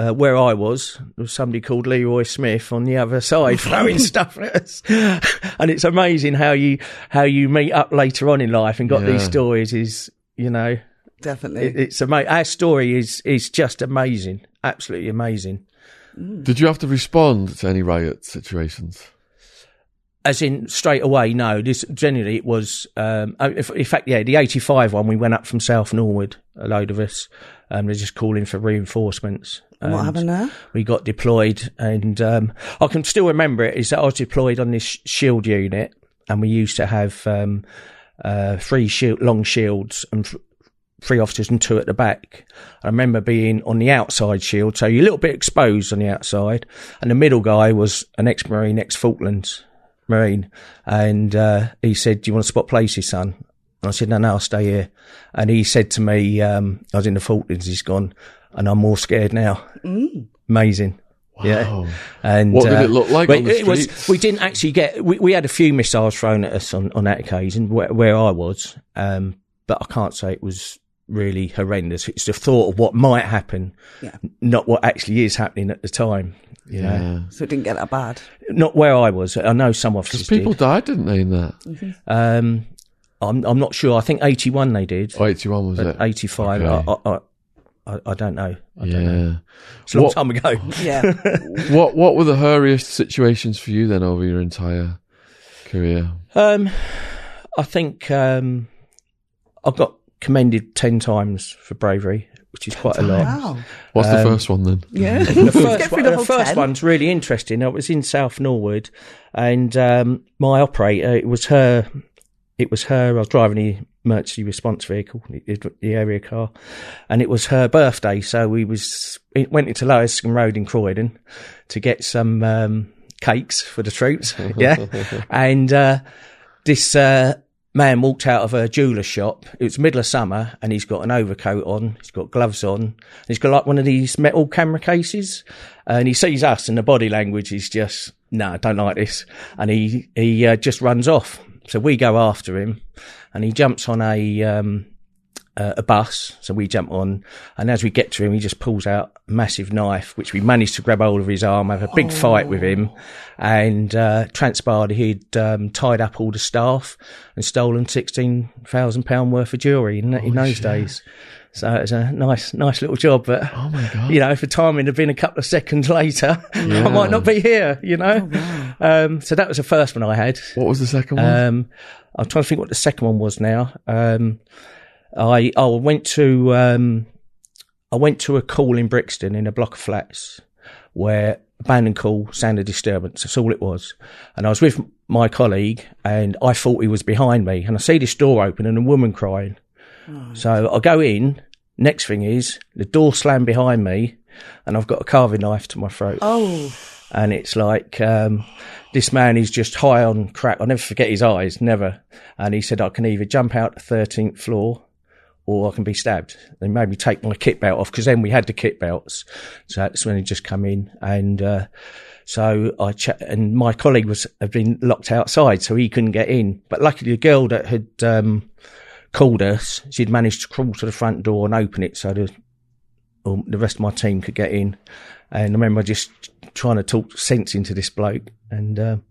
Speaker 3: Uh, where I was, there was somebody called Leroy Smith on the other side (laughs) throwing stuff at us, (laughs) and it's amazing how you how you meet up later on in life and got these stories. Is you know,
Speaker 2: Definitely.
Speaker 3: it, it's amazing. Our story is is just amazing, absolutely amazing.
Speaker 1: Did you have to respond to any riot situations?
Speaker 3: as in straight away, no. This generally it was. Um, oh, in fact, yeah, the eighty-five one. We went up from South Norwood, a load of us. Um, they're just calling for reinforcements.
Speaker 2: And what happened there?
Speaker 3: We got deployed, and um, I can still remember it. Is that I was deployed on this shield unit, and we used to have um, uh, three shield, long shields and. F- Three officers and two at the back. I remember being on the outside shield, so you're a little bit exposed on the outside. And the middle guy was an ex-marine, ex-Falklands marine, and uh, he said, "Do you want to spot places, son?" And I said, "No, no, I'll stay here." And he said to me, um, "I was in the Falklands. He's gone, and I'm more scared now." Amazing. Yeah. And
Speaker 1: What did
Speaker 3: uh,
Speaker 1: it look like
Speaker 3: but
Speaker 1: on the
Speaker 3: it was, we didn't actually get. We, we had a few missiles thrown at us on, on that occasion where, where I was, um, but I can't say it was really horrendous. It's the thought of what might happen,
Speaker 2: Yeah.
Speaker 3: not what actually is happening at the time. You know,
Speaker 1: Yeah.
Speaker 2: So it didn't get that bad.
Speaker 3: not where I was. I know some officers
Speaker 1: Because people
Speaker 3: did.
Speaker 1: died, didn't they, in that?
Speaker 3: Um, I'm I'm not sure. I think 81 they did.
Speaker 1: Oh, 81 was it?
Speaker 3: 85.
Speaker 1: Okay.
Speaker 3: I, I, I, I don't know. I don't know.
Speaker 1: Yeah.
Speaker 3: It's a long
Speaker 1: What-
Speaker 3: time ago. (laughs)
Speaker 2: Yeah.
Speaker 1: What What were the hurriest situations for you then over your entire career?
Speaker 3: Um, I think um, I got commended ten times for bravery, which is quite a lot.
Speaker 2: wow.
Speaker 1: What's the
Speaker 3: Um,
Speaker 1: first one then?
Speaker 2: Yeah. (laughs)
Speaker 3: The first, one,
Speaker 2: the
Speaker 3: the first one's really interesting. I was in South Norwood, and um, my operator, it was her. It was her. I was driving the emergency response vehicle, the, the area car, and it was her birthday. So we was it went into Lowiscombe Road in Croydon to get some um, cakes for the troops. (laughs) yeah, (laughs) and uh, this uh, man walked out of a jeweler shop. It was middle of summer, and he's got an overcoat on. He's got gloves on. And he's got like one of these metal camera cases, and he sees us, and the body language is just no, I don't like this, and he he uh, just runs off. So we go after him, and he jumps on a um, uh, a bus. So we jump on, and as we get to him, he just pulls out a massive knife, which we managed to grab hold of his arm, have a big fight with him, and uh, transpired he'd um, tied up all the staff and stolen sixteen thousand pound worth of jewellery in, in those days. So it was a nice, nice little job, but
Speaker 1: Oh my god!
Speaker 3: you know, if the timing had been a couple of seconds later, (laughs) I might not be here. You know, um, so that was the first one I had.
Speaker 1: What was the second one?
Speaker 3: Um, I'm trying to think what the second one was now. Um, I oh, I went to um, I went to a call in Brixton in a block of flats where abandoned call sound of disturbance. That's all it was. And I was with my colleague, and I thought he was behind me, and I see this door open and a woman crying. So I go in. Next thing is the door slammed behind me, and I've got a carving knife to my throat
Speaker 2: Oh.
Speaker 3: and it's like um, this man is just high on crack. I'll never forget his eyes, never. And he said, I can either jump out the 13th floor or I can be stabbed. They made me take my kit belt off because then we had the kit belts. So that's when he just come in. And uh, so I ch- and my colleague was had been locked outside, so he couldn't get in. But luckily, the girl that had um, called us, she'd managed to crawl to the front door and open it so the um, the rest of my team could get in. And I remember just trying to talk sense into this bloke, and um,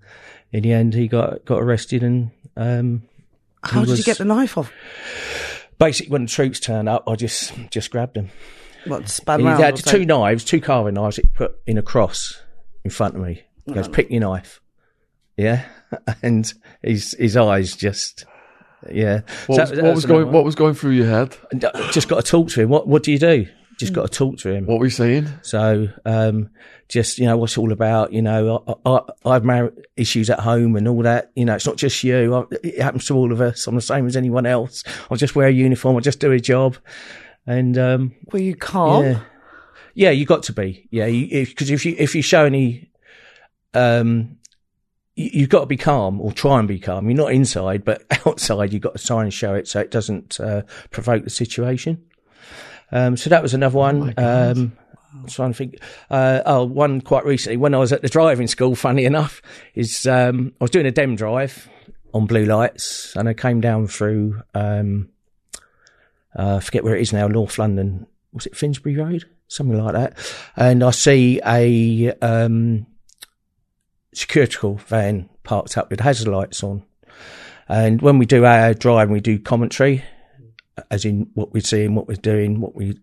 Speaker 3: in the end, he got got arrested. And um,
Speaker 2: How did
Speaker 3: was-
Speaker 2: you get the knife off?
Speaker 3: basically, when the troops turned up, I just just grabbed him.
Speaker 2: What,
Speaker 3: He had two
Speaker 2: something?
Speaker 3: knives, two carving knives that he put in a cross in front of me. He goes, pick your knife. Yeah. (laughs) And his, his eyes just, yeah.
Speaker 1: what
Speaker 3: So
Speaker 1: was,
Speaker 3: that-
Speaker 1: what
Speaker 3: that
Speaker 1: was
Speaker 3: another
Speaker 1: going What was going through your head?
Speaker 3: Just got to talk to him. What, what do you do? Just got to talk to him.
Speaker 1: What were you saying?
Speaker 3: So, um, just, you know, what's it all about, you know, I, I, I've married issues at home and all that, you know, it's not just you. I, it happens to all of us. I'm the same as anyone else. I just wear a uniform. I just do a job. And, um,
Speaker 2: Were you calm?
Speaker 3: yeah, yeah, you got to be. Yeah, because if, you if you show any, um, you, you've got to be calm or try and be calm. You're not inside, but (laughs) outside you've got to try and show it so it doesn't uh, provoke the situation. Um, so that was another one. um, I'm trying to think. Uh, oh, one quite recently when I was at the driving school. (laughs) Funny enough, is um, I was doing a dem drive on blue lights, and I came down through. Um, uh, I forget where it is now, North London. Was it Finsbury Road? Something like that. And I see a um, security van parked up with hazard lights on. And when we do our drive, and we do commentary, as in what we're seeing, what we're doing, what we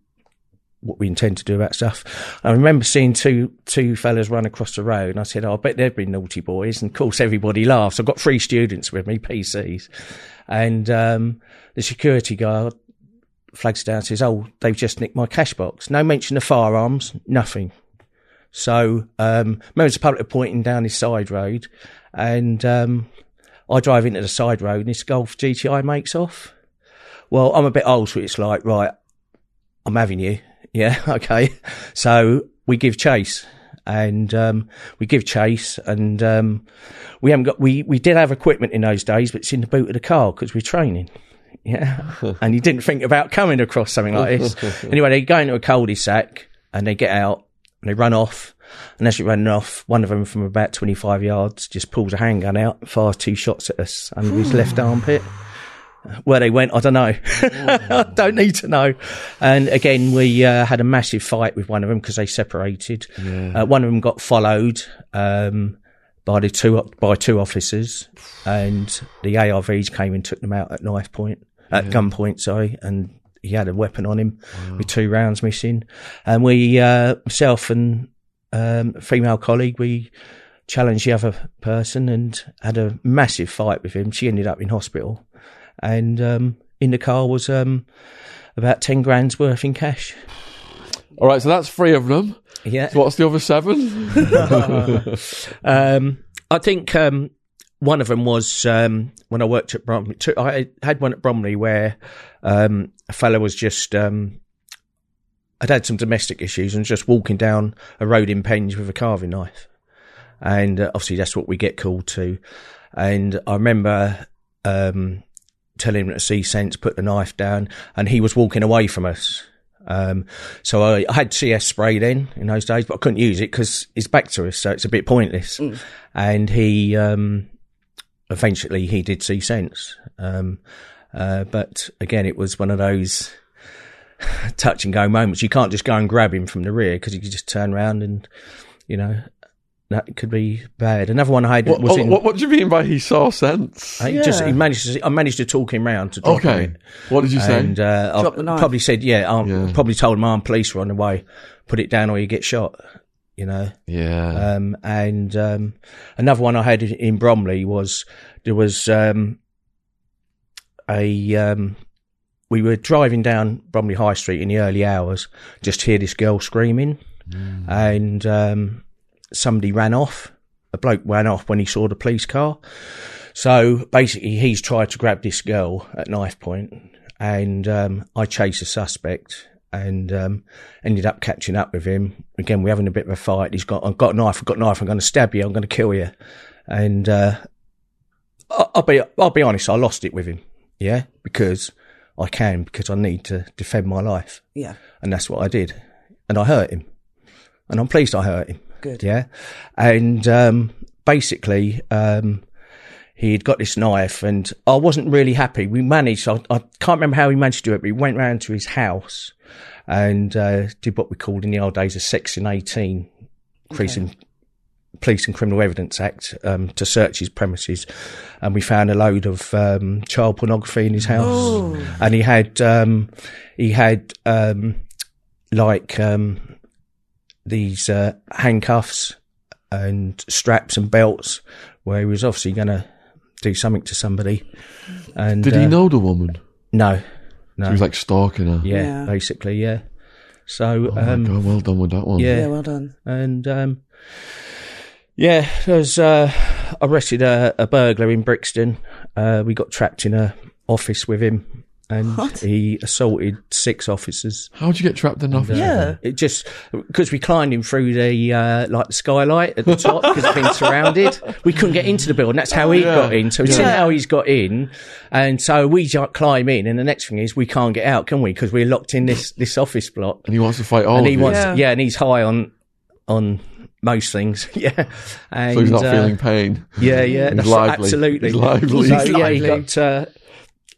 Speaker 3: what we intend to do about stuff. I remember seeing two two fellas run across the road, and I said, oh, "I bet they've been naughty boys." And of course, everybody laughs. I've got three students with me, PCs, and um, the security guard flags down and says, "Oh, they've just nicked my cash box." No mention of firearms, nothing. So, um, members of the public are pointing down this side road, and um, I drive into the side road, and this Golf GTI makes off. Well, I'm a bit old, so it's like, right, I'm having you. (laughs) Yeah, okay. So we give chase, and um, we give chase, and um, we haven't got. We we did have equipment in those days, but it's in the boot of the car because we're training. Yeah, (laughs) and you didn't think about coming across something like this. (laughs) anyway, they go into a cul-de-sac and they get out and they run off. And as they're running off, one of them from about 25 yards just pulls a handgun out, fires two shots at us under his left armpit. Where they went, I don't know. (laughs) I don't need to know. And again, we uh, had a massive fight with one of them because they separated. Uh, one of them got followed um, by the two by two officers, and the ARVs came and took them out at knife point, at gunpoint. Sorry, and he had a weapon on him with two rounds missing. And we, uh, myself and um, a female colleague, we challenged the other person and had a massive fight with him. She ended up in hospital, and um, in the car was um, about ten grand's worth in cash.
Speaker 1: All right, so that's three of them.
Speaker 3: Yeah,
Speaker 1: So what's the other seven? (laughs)
Speaker 3: um, I think um, one of them was um, when I worked at Bromley. I had one at Bromley where um, a fellow was just. Um, I'd had some domestic issues and was just walking down a road in Penge with a carving knife, and uh, obviously that's what we get called to. And I remember um, telling him to see sense, put the knife down, and he was walking away from us. Um, so I, I had CS spray then in those days, but I couldn't use it because it's back to us, so it's a bit pointless. And he, um, eventually he did see sense. Um, uh, but again, it was one of those (sighs) touch and go moments. You can't just go and grab him from the rear because you could just turn around and, you know, that could be bad. Another one I had
Speaker 1: what,
Speaker 3: was in.
Speaker 1: what, what do you mean by he saw sense?
Speaker 3: I just he managed to. I managed to talk him round to drop
Speaker 1: Okay.
Speaker 3: him.
Speaker 1: What did you say?
Speaker 3: And uh,
Speaker 2: Drop
Speaker 3: I
Speaker 2: the knife.
Speaker 3: probably said, yeah, I
Speaker 1: Yeah.
Speaker 3: probably told him armed police were on the way. Put it down or you get shot. You know.
Speaker 1: yeah.
Speaker 3: Um, and um, another one I had in- in Bromley was there was um, a um, we were driving down Bromley High Street in the early hours, just hear this girl screaming, and um, somebody ran off. A bloke ran off when he saw the police car. So basically, he's tried to grab this girl at knife point, and um, I chased a suspect and um, ended up catching up with him. Again, we're having a bit of a fight. He's got, I've got a knife, I've got a knife. I'm going to stab you. I'm going to kill you. And uh, I'll be, I'll be honest. I lost it with him. Yeah, because I can, because I need to defend my life,
Speaker 2: Yeah.
Speaker 3: and that's what I did. And I hurt him, and I'm pleased I hurt him.
Speaker 2: Good.
Speaker 3: Yeah. And um, basically, um, he'd got this knife, and I wasn't really happy. We managed, I, I can't remember how we managed to do it, but we went round to his house and uh, did what we called in the old days a Section 18, increasing Police and Criminal Evidence Act, um, to search his premises. And we found a load of um, child pornography in his house. And he had, um, he had, um, like, um, these uh, handcuffs and straps and belts where he was obviously going to do something to somebody. And
Speaker 1: Did he
Speaker 3: uh,
Speaker 1: know the woman?
Speaker 3: No, no.
Speaker 1: He was like stalking her.
Speaker 3: yeah,
Speaker 2: Yeah.
Speaker 3: basically, yeah. So,
Speaker 1: Oh my
Speaker 3: um,
Speaker 1: God, well done with that one.
Speaker 3: yeah.
Speaker 2: Yeah, well done.
Speaker 3: and um, yeah, there was uh, arrested a, a burglar in Brixton. Uh, we got trapped in a office with him, and
Speaker 2: What?
Speaker 3: he assaulted six officers.
Speaker 1: How'd you get trapped in an office?
Speaker 2: Yeah.
Speaker 3: It just because we climbed him through the uh, like the skylight at the top because it's been (laughs) surrounded. We couldn't get into the building. That's how he
Speaker 1: Yeah.
Speaker 3: got in. So we see how he's got in, and so we ju- climb in. And the next thing is we can't get out, can we? Because we're locked in this this office block.
Speaker 1: And he wants to fight all
Speaker 3: and he
Speaker 1: you.
Speaker 3: wants,
Speaker 2: Yeah.
Speaker 3: yeah. and he's high on on most things. (laughs) yeah, and,
Speaker 1: so he's not
Speaker 3: uh,
Speaker 1: feeling pain.
Speaker 3: Yeah, yeah,
Speaker 1: He's lively.
Speaker 3: absolutely.
Speaker 1: He's lively.
Speaker 3: So,
Speaker 1: He's
Speaker 3: yeah, he
Speaker 2: lively.
Speaker 3: got uh,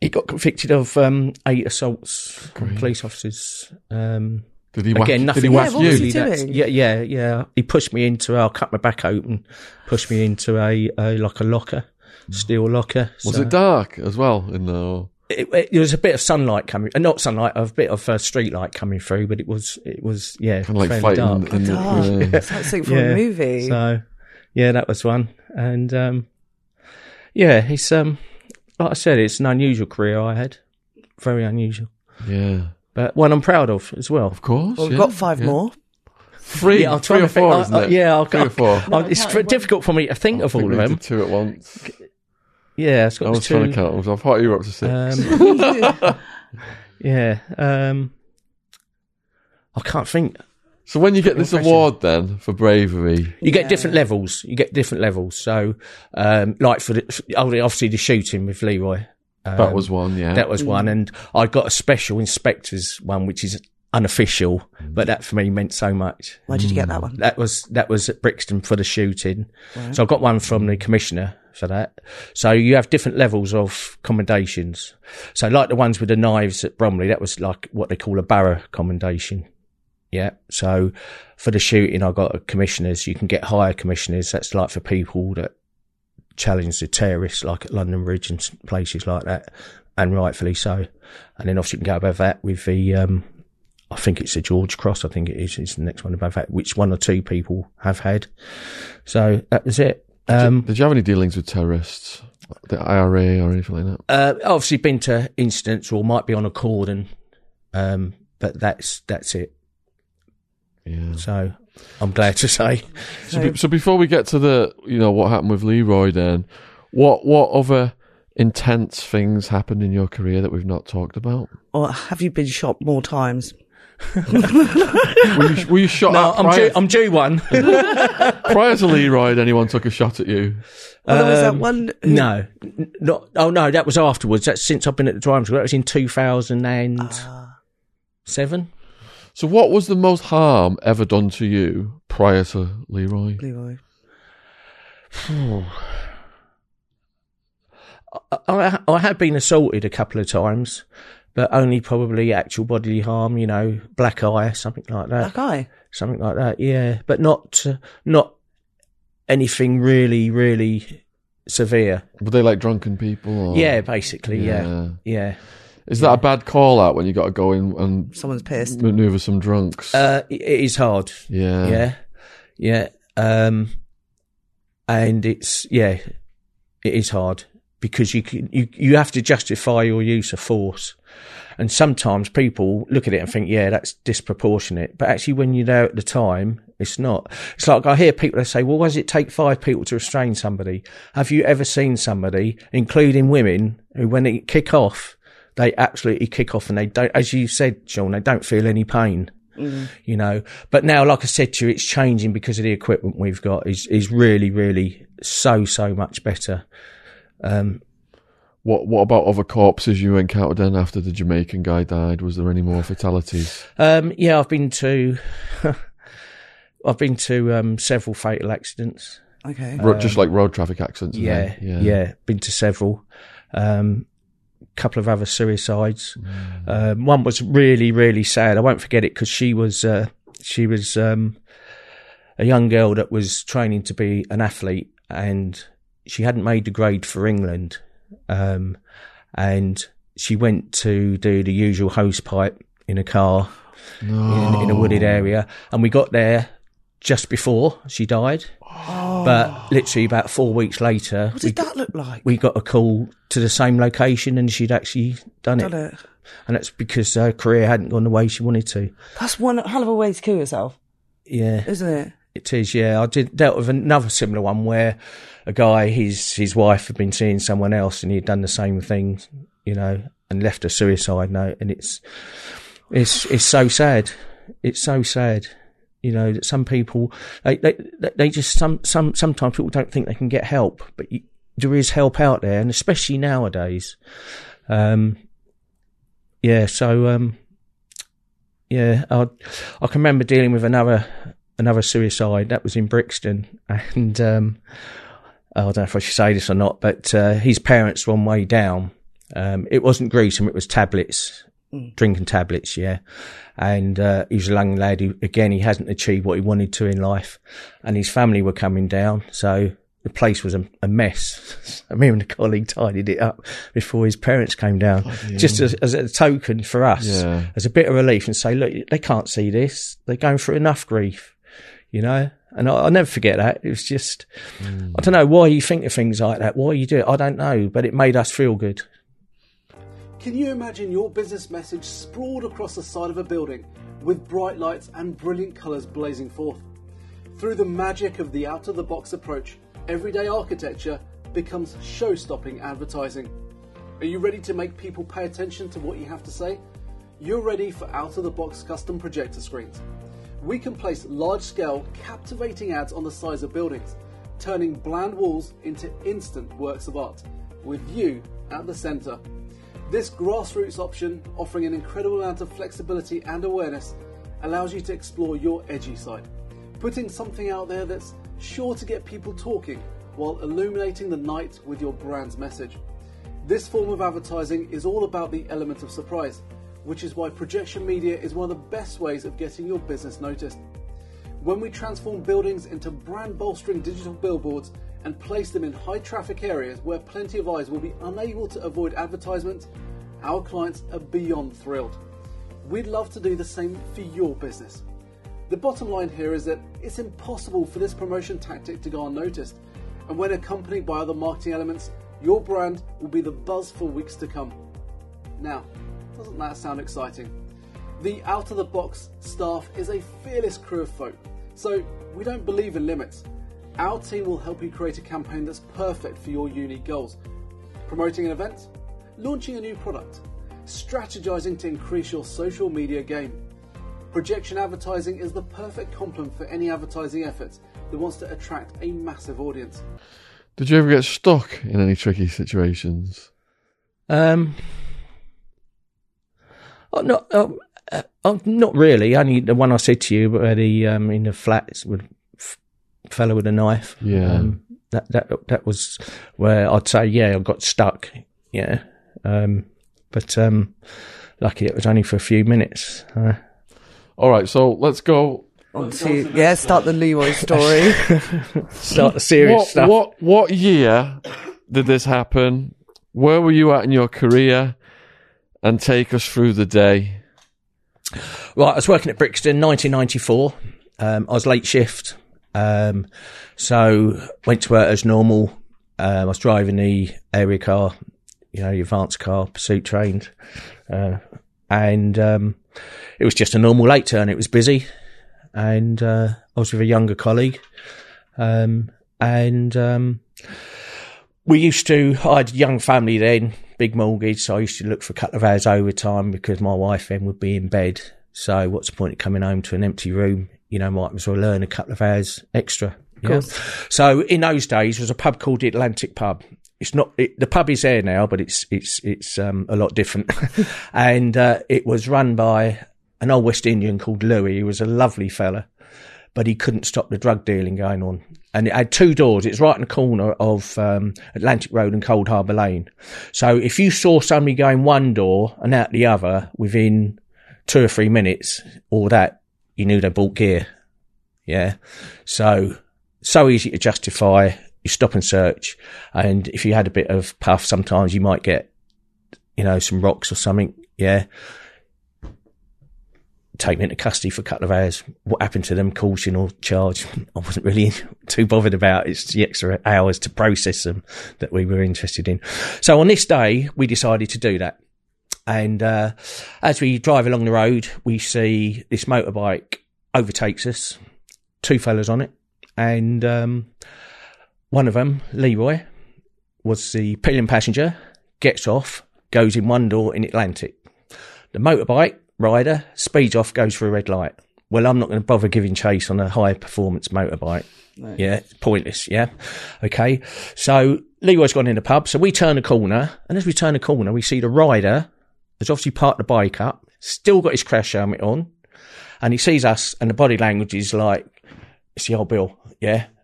Speaker 3: he got convicted of um, eight assaults on police officers. Um,
Speaker 1: Did he whack,
Speaker 3: Again,
Speaker 1: did
Speaker 3: nothing
Speaker 1: he
Speaker 2: Yeah,
Speaker 1: whack
Speaker 2: what was
Speaker 1: you?
Speaker 2: he doing?
Speaker 3: Yeah, yeah, yeah. He pushed me into. I cut my back open, pushed me into a, a like a locker, steel locker.
Speaker 1: Was
Speaker 3: So-
Speaker 1: it dark as well? In the
Speaker 3: it, it, there was a bit of sunlight coming, uh, not sunlight, a bit of uh, street light coming through, but it was, it was, yeah,
Speaker 1: Kind of like
Speaker 3: fairly
Speaker 1: fighting
Speaker 3: dark.
Speaker 1: in the,
Speaker 2: Dark.
Speaker 1: yeah.
Speaker 2: It's like something from a movie.
Speaker 3: So, yeah, that was one. And, um, yeah, it's, um, like I said, it's an unusual career I had. Very unusual.
Speaker 1: yeah.
Speaker 3: But one I'm proud of as well.
Speaker 1: Of course.
Speaker 2: well, we've
Speaker 1: yeah,
Speaker 2: got five
Speaker 1: yeah.
Speaker 2: more.
Speaker 1: Three,
Speaker 3: Yeah, I'm
Speaker 1: three or
Speaker 3: to think.
Speaker 1: four,
Speaker 3: I-
Speaker 1: isn't
Speaker 3: I-
Speaker 1: it?
Speaker 3: yeah, I'll
Speaker 1: three or
Speaker 3: go-
Speaker 1: four.
Speaker 3: Oh, it's
Speaker 2: can't
Speaker 3: difficult for me to think
Speaker 1: I
Speaker 3: of
Speaker 1: think
Speaker 3: all
Speaker 1: we
Speaker 3: of them.
Speaker 1: two at once.
Speaker 3: Yeah, it's got
Speaker 1: I was
Speaker 3: two.
Speaker 1: trying to count. them. I thought you were up to six.
Speaker 3: Um, (laughs) yeah. Um, I can't think.
Speaker 1: so when you get this
Speaker 3: question.
Speaker 1: award then for bravery,
Speaker 3: You get
Speaker 2: Yeah.
Speaker 3: different levels. You get different levels. So, um, like for the, obviously the shooting with Leroy. Um,
Speaker 1: that was one. Yeah.
Speaker 3: that was one, and I got a special inspectors one, which is unofficial, but that for me meant so much.
Speaker 2: Where did you get that one?
Speaker 3: That was that was at Brixton for the shooting. So I got one from the commissioner for that. So you have different levels of commendations. So like the ones with the knives at Bromley, that was like what they call a borough commendation. Yeah. So for the shooting, I got commissioners. You can get higher commissioners. That's like for people that challenge the terrorists, like at London Bridge and places like that, and rightfully so. And then obviously you can go above that with the, um, I think it's the George Cross. I think it is. It's the next one above that, which one or two people have had. So that was it. Um,
Speaker 1: Did you have any dealings with terrorists, the IRA or anything like that?
Speaker 3: uh, obviously been to incidents or might be on a cordon, um, but that's that's it.
Speaker 1: Yeah.
Speaker 3: So I'm glad to say.
Speaker 1: So, be- so before we get to the, you know, what happened with Leroy, then, what what other intense things happened in your career that we've not talked about?
Speaker 2: Or have you been shot more times?
Speaker 1: Were you, were you shot
Speaker 3: No,
Speaker 1: at
Speaker 3: I'm
Speaker 1: prior,
Speaker 3: due, I'm due one. (laughs)
Speaker 1: prior to Leroy? Had anyone took a shot at you?
Speaker 2: Oh, there was that
Speaker 3: Um,
Speaker 2: one. who-
Speaker 3: no, not. Oh no, that was afterwards. That's since I've been at the driving school. That was in 2007.
Speaker 2: Ah.
Speaker 1: So, what was the most harm ever done to you prior to Leroy?
Speaker 2: Leroy. (sighs)
Speaker 3: I, I, I have been assaulted a couple of times, but only probably actual bodily harm. You know, black eye, something like that.
Speaker 2: That guy.
Speaker 3: something like that. Yeah, but not uh, not anything really, really severe.
Speaker 1: Were they like drunken people? Or?
Speaker 3: Yeah, basically. Yeah, yeah.
Speaker 1: Is that a bad call out when you got to go in and
Speaker 2: Someone's pissed.
Speaker 1: maneuver some drunks?
Speaker 3: Uh, it it is hard.
Speaker 1: yeah.
Speaker 3: yeah, yeah. Um, and it's yeah, it is hard because you can, you you have to justify your use of force, and sometimes people look at it and think, yeah, that's disproportionate. But actually, when you're there at the time, it's not. It's like I hear people that say, well, why does it take five people to restrain somebody? Have you ever seen somebody, including women, who when they kick off, they absolutely kick off and they don't, as you said, Sean, they don't feel any pain you know. But now, like I said to you, it's changing because of the equipment we've got is is really, really so so much better. Um,
Speaker 1: What What about other corpses you encountered then after the Jamaican guy died? Was there any more fatalities?
Speaker 3: um, yeah, I've been to, (laughs) I've been to um, several fatal accidents.
Speaker 2: Okay.
Speaker 1: Ro- just like road traffic accidents.
Speaker 3: Yeah,
Speaker 1: then-
Speaker 3: yeah,
Speaker 1: yeah.
Speaker 3: been to several. Um, couple of other suicides. Um, one was really, really sad. I won't forget it because she was uh, she was um, a young girl that was training to be an athlete, and she hadn't made the grade for England, um, and she went to do the usual hose pipe in a car in, in a wooded area, and we got there just before she died. But literally about four weeks later,
Speaker 2: What
Speaker 3: we,
Speaker 2: did that look like?
Speaker 3: we got a call to the same location and she'd actually done it.
Speaker 2: Done it.
Speaker 3: And that's because her career hadn't gone the way she wanted to.
Speaker 2: That's one hell of a way to kill yourself,
Speaker 3: Yeah,
Speaker 2: isn't it?
Speaker 3: it is. Yeah, I did dealt with another similar one where a guy, his his wife had been seeing someone else and he'd done the same thing, you know, and left a suicide note. And it's it's it's so sad. It's so sad. You know that some people they they they just some some sometimes people don't think they can get help, but you, there is help out there, and especially nowadays. Um, yeah. So um, yeah, I I can remember dealing with another another suicide that was in Brixton, (laughs) and um, I don't know if I should say this or not, but uh, his parents were on way down. Um, it wasn't gruesome; it was tablets, drinking tablets, yeah. And uh, he was a young lad who, again, he hasn't achieved what he wanted to in life, and his family were coming down. So the place was a, a mess. Me and a colleague tidied it up before his parents came down, just as, as a token for us,
Speaker 1: Yeah.
Speaker 3: as a bit of relief, and say, look, they can't see this. They're going through enough grief, you know. And I, I'll never forget that. It was just, I don't know why you think of things like that. Why you do it, I don't know, but it made us feel good.
Speaker 4: Can you imagine your business message sprawled across the side of a building with bright lights and brilliant colours blazing forth? Through the magic of the out of the box approach, everyday architecture becomes show stopping advertising. Are you ready to make people pay attention to what you have to say? You're ready for out of the box custom projector screens. We can place large scale, captivating ads on the sides of buildings, turning bland walls into instant works of art, with you at the centre. This grassroots option, offering an incredible amount of flexibility and awareness, allows you to explore your edgy side, putting something out there that's sure to get people talking while illuminating the night with your brand's message. This form of advertising is all about the element of surprise, which is why projection media is one of the best ways of getting your business noticed. When we transform buildings into brand bolstering digital billboards and place them in high traffic areas where plenty of eyes will be unable to avoid advertisements, our clients are beyond thrilled. We'd love to do the same for your business. The bottom line here is that it's impossible for this promotion tactic to go unnoticed, and when accompanied by other marketing elements, your brand will be the buzz for weeks to come. Now, doesn't that sound exciting? The out of the box staff is a fearless crew of folk, so we don't believe in limits. Our team will help you create a campaign that's perfect for your unique goals. Promoting an event, launching a new product, strategizing to increase your social media game. Projection advertising is the perfect complement for any advertising efforts that wants to attract a massive audience.
Speaker 1: Did you ever get stuck in any tricky situations?
Speaker 3: Um, oh, not, oh, uh, oh, not really. Only the one I said to you, where the um, in the flats with f- fella with a knife.
Speaker 1: Yeah.
Speaker 3: Um, that that that was where I'd say, yeah, I got stuck. Yeah. Um, but um, lucky it was only for a few minutes. Uh,
Speaker 1: All right, so let's go.
Speaker 2: On to, yeah, start the Leroy story. (laughs)
Speaker 3: start the serious
Speaker 1: What,
Speaker 3: stuff.
Speaker 1: what what year did this happen? Where were you at in your career? And take us through the day.
Speaker 3: Right, I was working at Brixton, 1994. Um, I was late shift, um, so went to work as normal. Um, I was driving the area car, you know, the advanced car, pursuit trained, uh, and um, it was just a normal late turn. It was busy, and uh, I was with a younger colleague, um, and um, we used to. I had a young family then, big mortgage, so I used to look for a couple of hours overtime because my wife then would be in bed. So what's the point of coming home to an empty room? You know, might as well learn a couple of hours extra. Yeah. So in those days, there was a pub called the Atlantic Pub. It's not it, the pub is there now, but it's it's it's um, a lot different. (laughs) and uh, it was run by an old West Indian called Louis. He was a lovely fella, but he couldn't stop the drug dealing going on. And it had two doors. It's right in the corner of um, Atlantic Road and Coldharbour Lane. So if you saw somebody going one door and out the other within two or three minutes, or that, you knew they bought gear. Yeah. So, so easy to justify. You stop and search. And if you had a bit of puff, sometimes you might get, you know, some rocks or something. Yeah. Taken into custody for a couple of hours. What happened to them? Caution or charge? I wasn't really (laughs) too bothered about. It's the extra hours to process them that we were interested in. So on this day, we decided to do that. And uh, as we drive along the road, we see this motorbike overtakes us, two fellas on it, and um, one of them, Leroy, was the pillion passenger, gets off, goes in one door in Atlantic. The motorbike rider speeds off, goes for a red light. Well, I'm not going to bother giving chase on a high performance motorbike. Yeah, pointless. Yeah. Okay. So Leroy's gone in the pub. So we turn a corner, and as we turn a corner, we see the rider has obviously parked the bike up, still got his crash helmet on, and he sees us, and the body language is like, "It's the old Bill." Yeah. (laughs)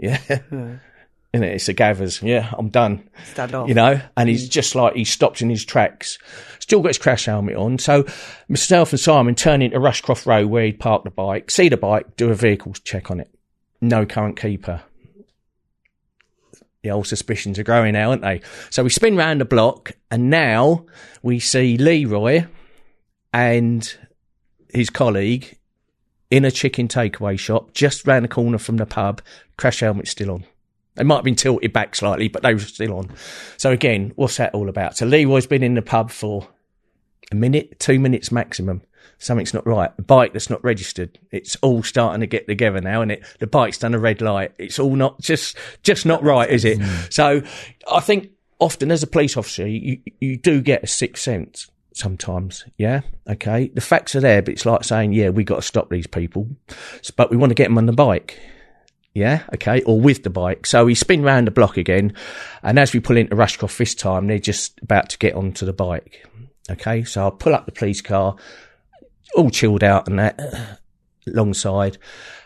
Speaker 3: Yeah. Hmm. Isn't it? It's the gathers. Yeah, I'm done
Speaker 2: Stand off.
Speaker 3: you know, and he's hmm. just like he stopped in his tracks. Still got his crash helmet on. So myself and Simon turn into Rushcroft Road where he'd parked the bike, see the bike, do a vehicles check on it. No current keeper. The old suspicions are growing now, aren't they? So we spin round the block, and now we see Leroy and his colleague in a chicken takeaway shop just round the corner from the pub. Crash helmet still on. They might have been tilted back slightly, but they were still on. So again, what's that all about? So Leroy's been in the pub for a minute, two minutes maximum. Something's not right. The bike that's not registered. It's all starting to get together now, and it the bike's done a red light. It's all not just just not right, is it? Mm. So I think often as a police officer, you you do get a sixth sense sometimes. Yeah, okay. The facts are there, but it's like saying, yeah, we got to stop these people, but we want to get them on the bike. Yeah, okay, or with the bike. So we spin round the block again, and as we pull into Rushcroft this time, they're just about to get onto the bike. Okay, so I pull up the police car, all chilled out and that, (sighs) alongside.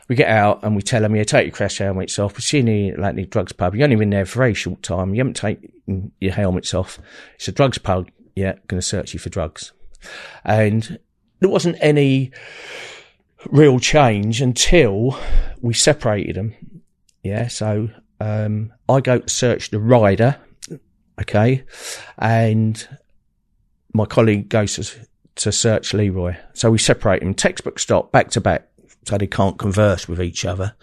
Speaker 3: We get out and we tell them, yeah, take your crash helmets off. We're seeing you at the drugs pub. You've only been there for a very short time. You haven't taken your helmets off. It's a drugs pub. Yeah, going to search you for drugs. And there wasn't any real change until we separated them. Yeah, so um, I go to search the rider, okay, and my colleague goes to, to search Leroy. So we separate him, textbook stop, back to back, so they can't converse with each other.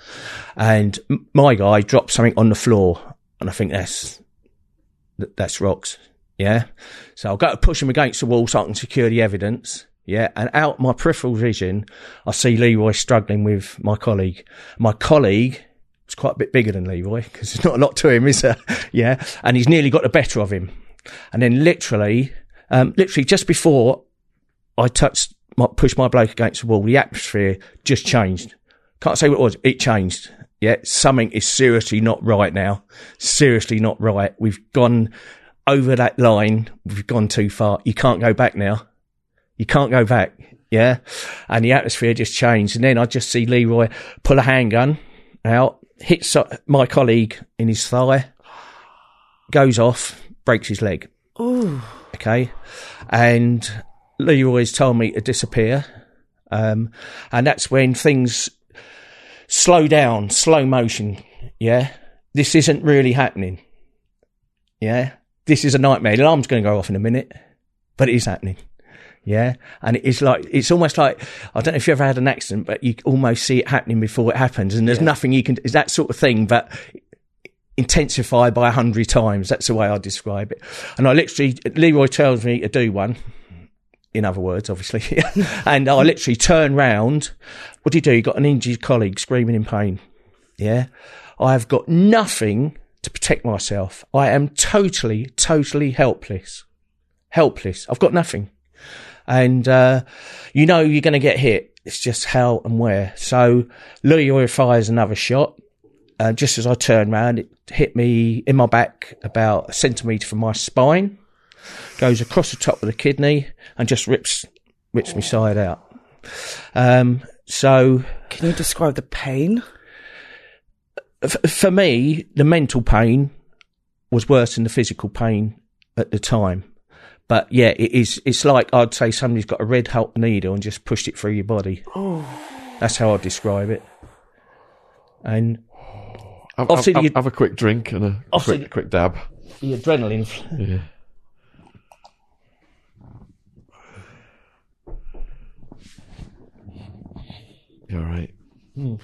Speaker 3: And my guy drops something on the floor, and I think that's that- that's rocks. Yeah. So I'll go to push him against the wall so I can secure the evidence. Yeah. And out my peripheral vision, I see Leroy struggling with my colleague. My colleague is quite a bit bigger than Leroy because there's not a lot to him, is there? (laughs) Yeah. And he's nearly got the better of him. And then literally, um, literally just before I touched, my, pushed my bloke against the wall, the atmosphere just changed. Can't say what it was. It changed. Yeah. Something is seriously not right now. Seriously not right. We've gone over that line. We've gone too far. You can't go back now. You can't go back. Yeah. And the atmosphere just changed. And then I just see Leroy pull a handgun out, hits my colleague in his thigh, goes off, breaks his leg.
Speaker 2: Ooh.
Speaker 3: Okay. And Lee always told me to disappear. Um, and that's when things slow down, slow motion. Yeah. This isn't really happening. Yeah. This is a nightmare. The alarm's going to go off in a minute, but it is happening. Yeah. And it's like, it's almost like, I don't know if you ever had an accident, but you almost see it happening before it happens. And there's nothing you can, it's that sort of thing, but intensified by a hundred times. That's the way I describe it. And I literally, Leroy tells me to do one. In other words, obviously. (laughs) and I literally turn round. What do you do? You've got an injured colleague screaming in pain. Yeah. I've got nothing to protect myself. I am totally, totally helpless. Helpless. I've got nothing. And, uh, you know, you're going to get hit. It's just how and where. So Leroy fires another shot. Uh, just as I turned round, it hit me in my back about a centimetre from my spine, goes across the top of the kidney and just rips, rips me side out. Um, so
Speaker 2: Can you describe the pain?
Speaker 3: f- for me, the mental pain was worse than the physical pain at the time. But yeah, it is. It's like I'd say somebody's got a red hot needle and just pushed it through your body. That's how I'd describe it. And
Speaker 1: Have,
Speaker 3: Obviously
Speaker 1: have,
Speaker 3: you-
Speaker 1: have a quick drink and a quick, quick dab.
Speaker 3: the adrenaline.
Speaker 1: Yeah. You're right. (laughs)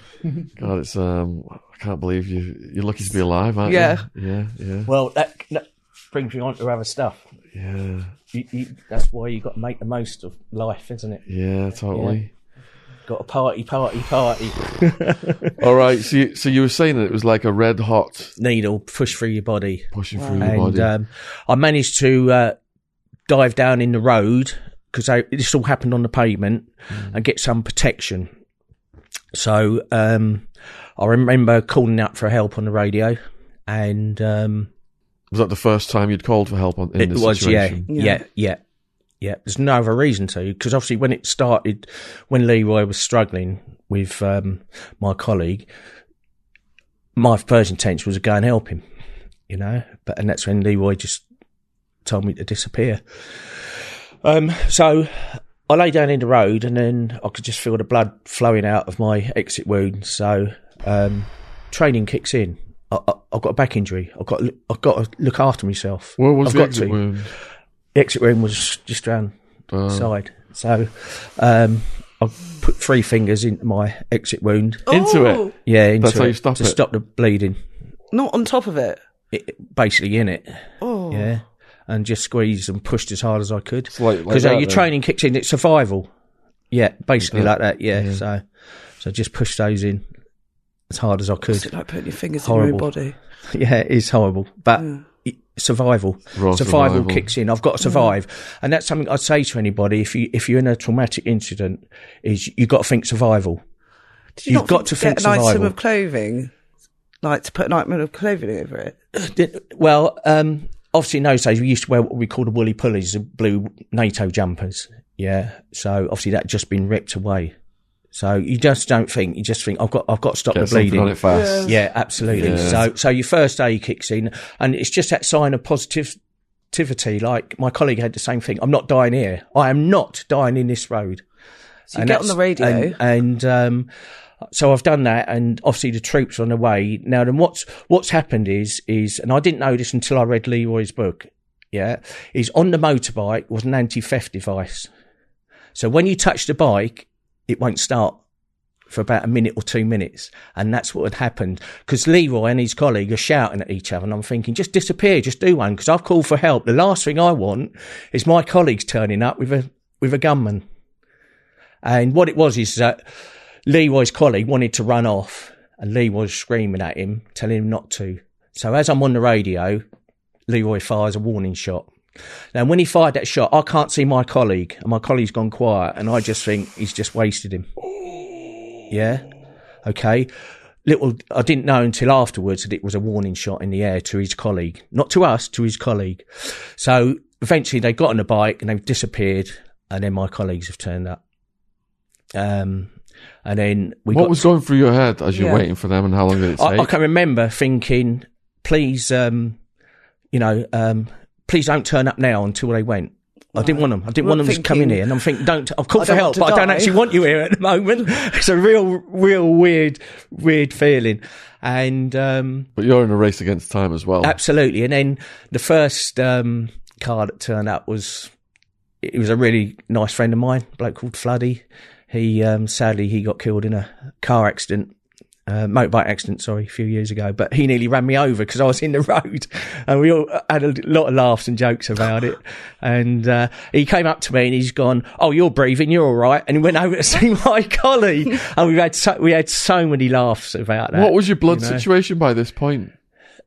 Speaker 1: God, it's um. I can't believe you. You're lucky to be alive, aren't
Speaker 2: Yeah.
Speaker 1: you? Yeah. Yeah.
Speaker 3: Well, that, that brings me on to other stuff.
Speaker 1: Yeah.
Speaker 3: You, you, that's why you got to make the most of life, isn't it?
Speaker 1: Yeah. Totally.
Speaker 3: Got a party, party, party. (laughs)
Speaker 1: All right. So, you, so you were saying that it was like a red hot
Speaker 3: Needle push through your body.
Speaker 1: pushing through your
Speaker 3: and
Speaker 1: body.
Speaker 3: um, I managed to uh, dive down in the road because this all happened on the pavement and get some protection. So um, I remember calling out for help on the radio, and um,
Speaker 1: was that the first time you'd called for help on, in
Speaker 3: it
Speaker 1: this
Speaker 3: was yeah,
Speaker 1: situation?
Speaker 3: yeah, yeah, yeah. There's no other reason to because obviously when it started, when Leroy was struggling with um, my colleague, my first intention was to go and help him, you know. But and that's when Leroy just told me to disappear. Um, so I lay down in the road, and then I could just feel the blood flowing out of my exit wound. So um, training kicks in. I, I've got a back injury. I've got, to- I've got to look after myself.
Speaker 1: Where was
Speaker 3: I've
Speaker 1: the
Speaker 3: got
Speaker 1: exit
Speaker 3: to.
Speaker 1: wound?
Speaker 3: The exit room was just around the side. So, um, I put three fingers into my exit wound.
Speaker 1: Into
Speaker 2: Oh,
Speaker 1: it.
Speaker 3: Yeah, into
Speaker 1: That's how
Speaker 3: it
Speaker 1: you stop
Speaker 3: to
Speaker 1: it.
Speaker 3: stop the bleeding.
Speaker 2: Not on top of it.
Speaker 3: It, basically in it.
Speaker 2: Oh.
Speaker 3: Yeah, and just squeezed and pushed as hard as I could.
Speaker 1: like- like
Speaker 3: Because uh, your
Speaker 1: then.
Speaker 3: training kicks in. It's survival. Yeah, basically
Speaker 1: that.
Speaker 3: like that. Yeah. So, so just pushed those in as hard as I
Speaker 2: What's
Speaker 3: could.
Speaker 2: it like putting your fingers
Speaker 3: Horrible.
Speaker 2: in your own body? (laughs)
Speaker 3: Yeah, it is horrible, but it- survival,
Speaker 1: Raw
Speaker 3: survival,
Speaker 1: survival.
Speaker 3: kicks in. I've got to survive, and that's something I'd say to anybody if you if you're in a traumatic incident, is you've got to think survival.
Speaker 2: Did you
Speaker 3: You've
Speaker 2: not
Speaker 3: got to
Speaker 2: get
Speaker 3: think
Speaker 2: an item
Speaker 3: survival.
Speaker 2: of clothing, like to put an item of clothing over it? (clears throat)
Speaker 3: Did- Well, um, obviously in those days we used to wear what we called the woolly pulleys, the blue NATO jumpers. Yeah, so obviously that just been ripped away. So you just don't think. You just think I've got I've got to stop
Speaker 1: Get
Speaker 3: the
Speaker 1: something
Speaker 3: bleeding.
Speaker 1: on it fast.
Speaker 3: Yeah, absolutely.
Speaker 1: Yeah.
Speaker 3: So, so your first aid kicks in, and it's just that sign of positivity. Like my colleague had the same thing. I'm not dying here. I am not dying in this road.
Speaker 2: So you
Speaker 3: And
Speaker 2: get on the radio.
Speaker 3: and, and um, so I've done that, and obviously the troops are on the way now. Then what's what's happened is is, and I didn't know this until I read Leroy's book. Yeah, is on the motorbike was an anti-theft device. So when you touch the bike, it won't start for about a minute or two minutes. And that's what had happened because Leroy and his colleague are shouting at each other. And I'm thinking, just disappear, just do one because I've called for help. The last thing I want is my colleagues turning up with a, with a gunman. And what it was is that Leroy's colleague wanted to run off and Leroy was screaming at him, telling him not to. So as I'm on the radio, Leroy fires a warning shot. Now, when he fired that shot, I can't see my colleague, and my colleague's gone quiet, and I just think he's just wasted him. Yeah. Okay. Little, I didn't know until afterwards that it was a warning shot in the air to his colleague, not to us, to his colleague. So eventually they got on a bike and they've disappeared, and then my colleagues have turned up. Um, and then we
Speaker 1: What
Speaker 3: got
Speaker 1: was going through your head as you're
Speaker 2: Yeah.
Speaker 1: waiting for them, and how long did it take?
Speaker 3: I, I can remember thinking, please, um, you know, um, please don't turn up now until they went. I didn't want them. I didn't
Speaker 2: We're
Speaker 3: want them to come in here. And I'm thinking, don't, I've called for help, but
Speaker 2: to
Speaker 3: I don't actually want you here at the moment. (laughs) It's a real, real weird, weird feeling. And, um,
Speaker 1: but you're in a race against time as well.
Speaker 3: absolutely. And then the first, um, car that turned up was, it was a really nice friend of mine, a bloke called Floody. He, um, sadly, he got killed in a car accident uh, motorbike accident, sorry, a few years ago, but he nearly ran me over because I was in the road and we all had a lot of laughs and jokes about it. And, uh, he came up to me and he's gone, Oh, you're breathing. You're all right. And he went over to (laughs) see my colleague and we had so, we had so many laughs about that.
Speaker 1: what was your blood
Speaker 3: you know.
Speaker 1: situation by this point?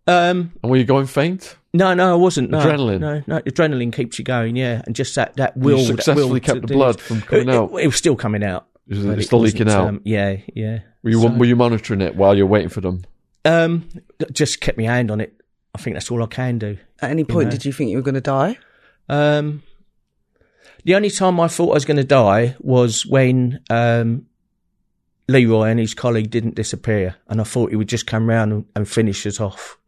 Speaker 3: Um,
Speaker 1: And were you going faint?
Speaker 3: no, no, I wasn't. No,
Speaker 1: Adrenaline?
Speaker 3: No, no, adrenaline keeps you going. Yeah. And just that, that will, that
Speaker 1: successfully
Speaker 3: will
Speaker 1: kept the blood
Speaker 3: it.
Speaker 1: from coming
Speaker 3: it,
Speaker 1: out?
Speaker 3: It, it was still coming out.
Speaker 1: Was
Speaker 3: but
Speaker 1: it still leaking out?
Speaker 3: um, yeah, yeah.
Speaker 1: Were you,
Speaker 3: So-
Speaker 1: were you monitoring it while you're waiting for them?
Speaker 3: Um, just kept my hand on it. I think that's all I can do.
Speaker 2: At any point,
Speaker 3: know.
Speaker 2: did you think you were going to die?
Speaker 3: Um, the only time I thought I was going to die was when um, Leroy and his colleague didn't disappear, and I thought he would just come round and, and finish us off.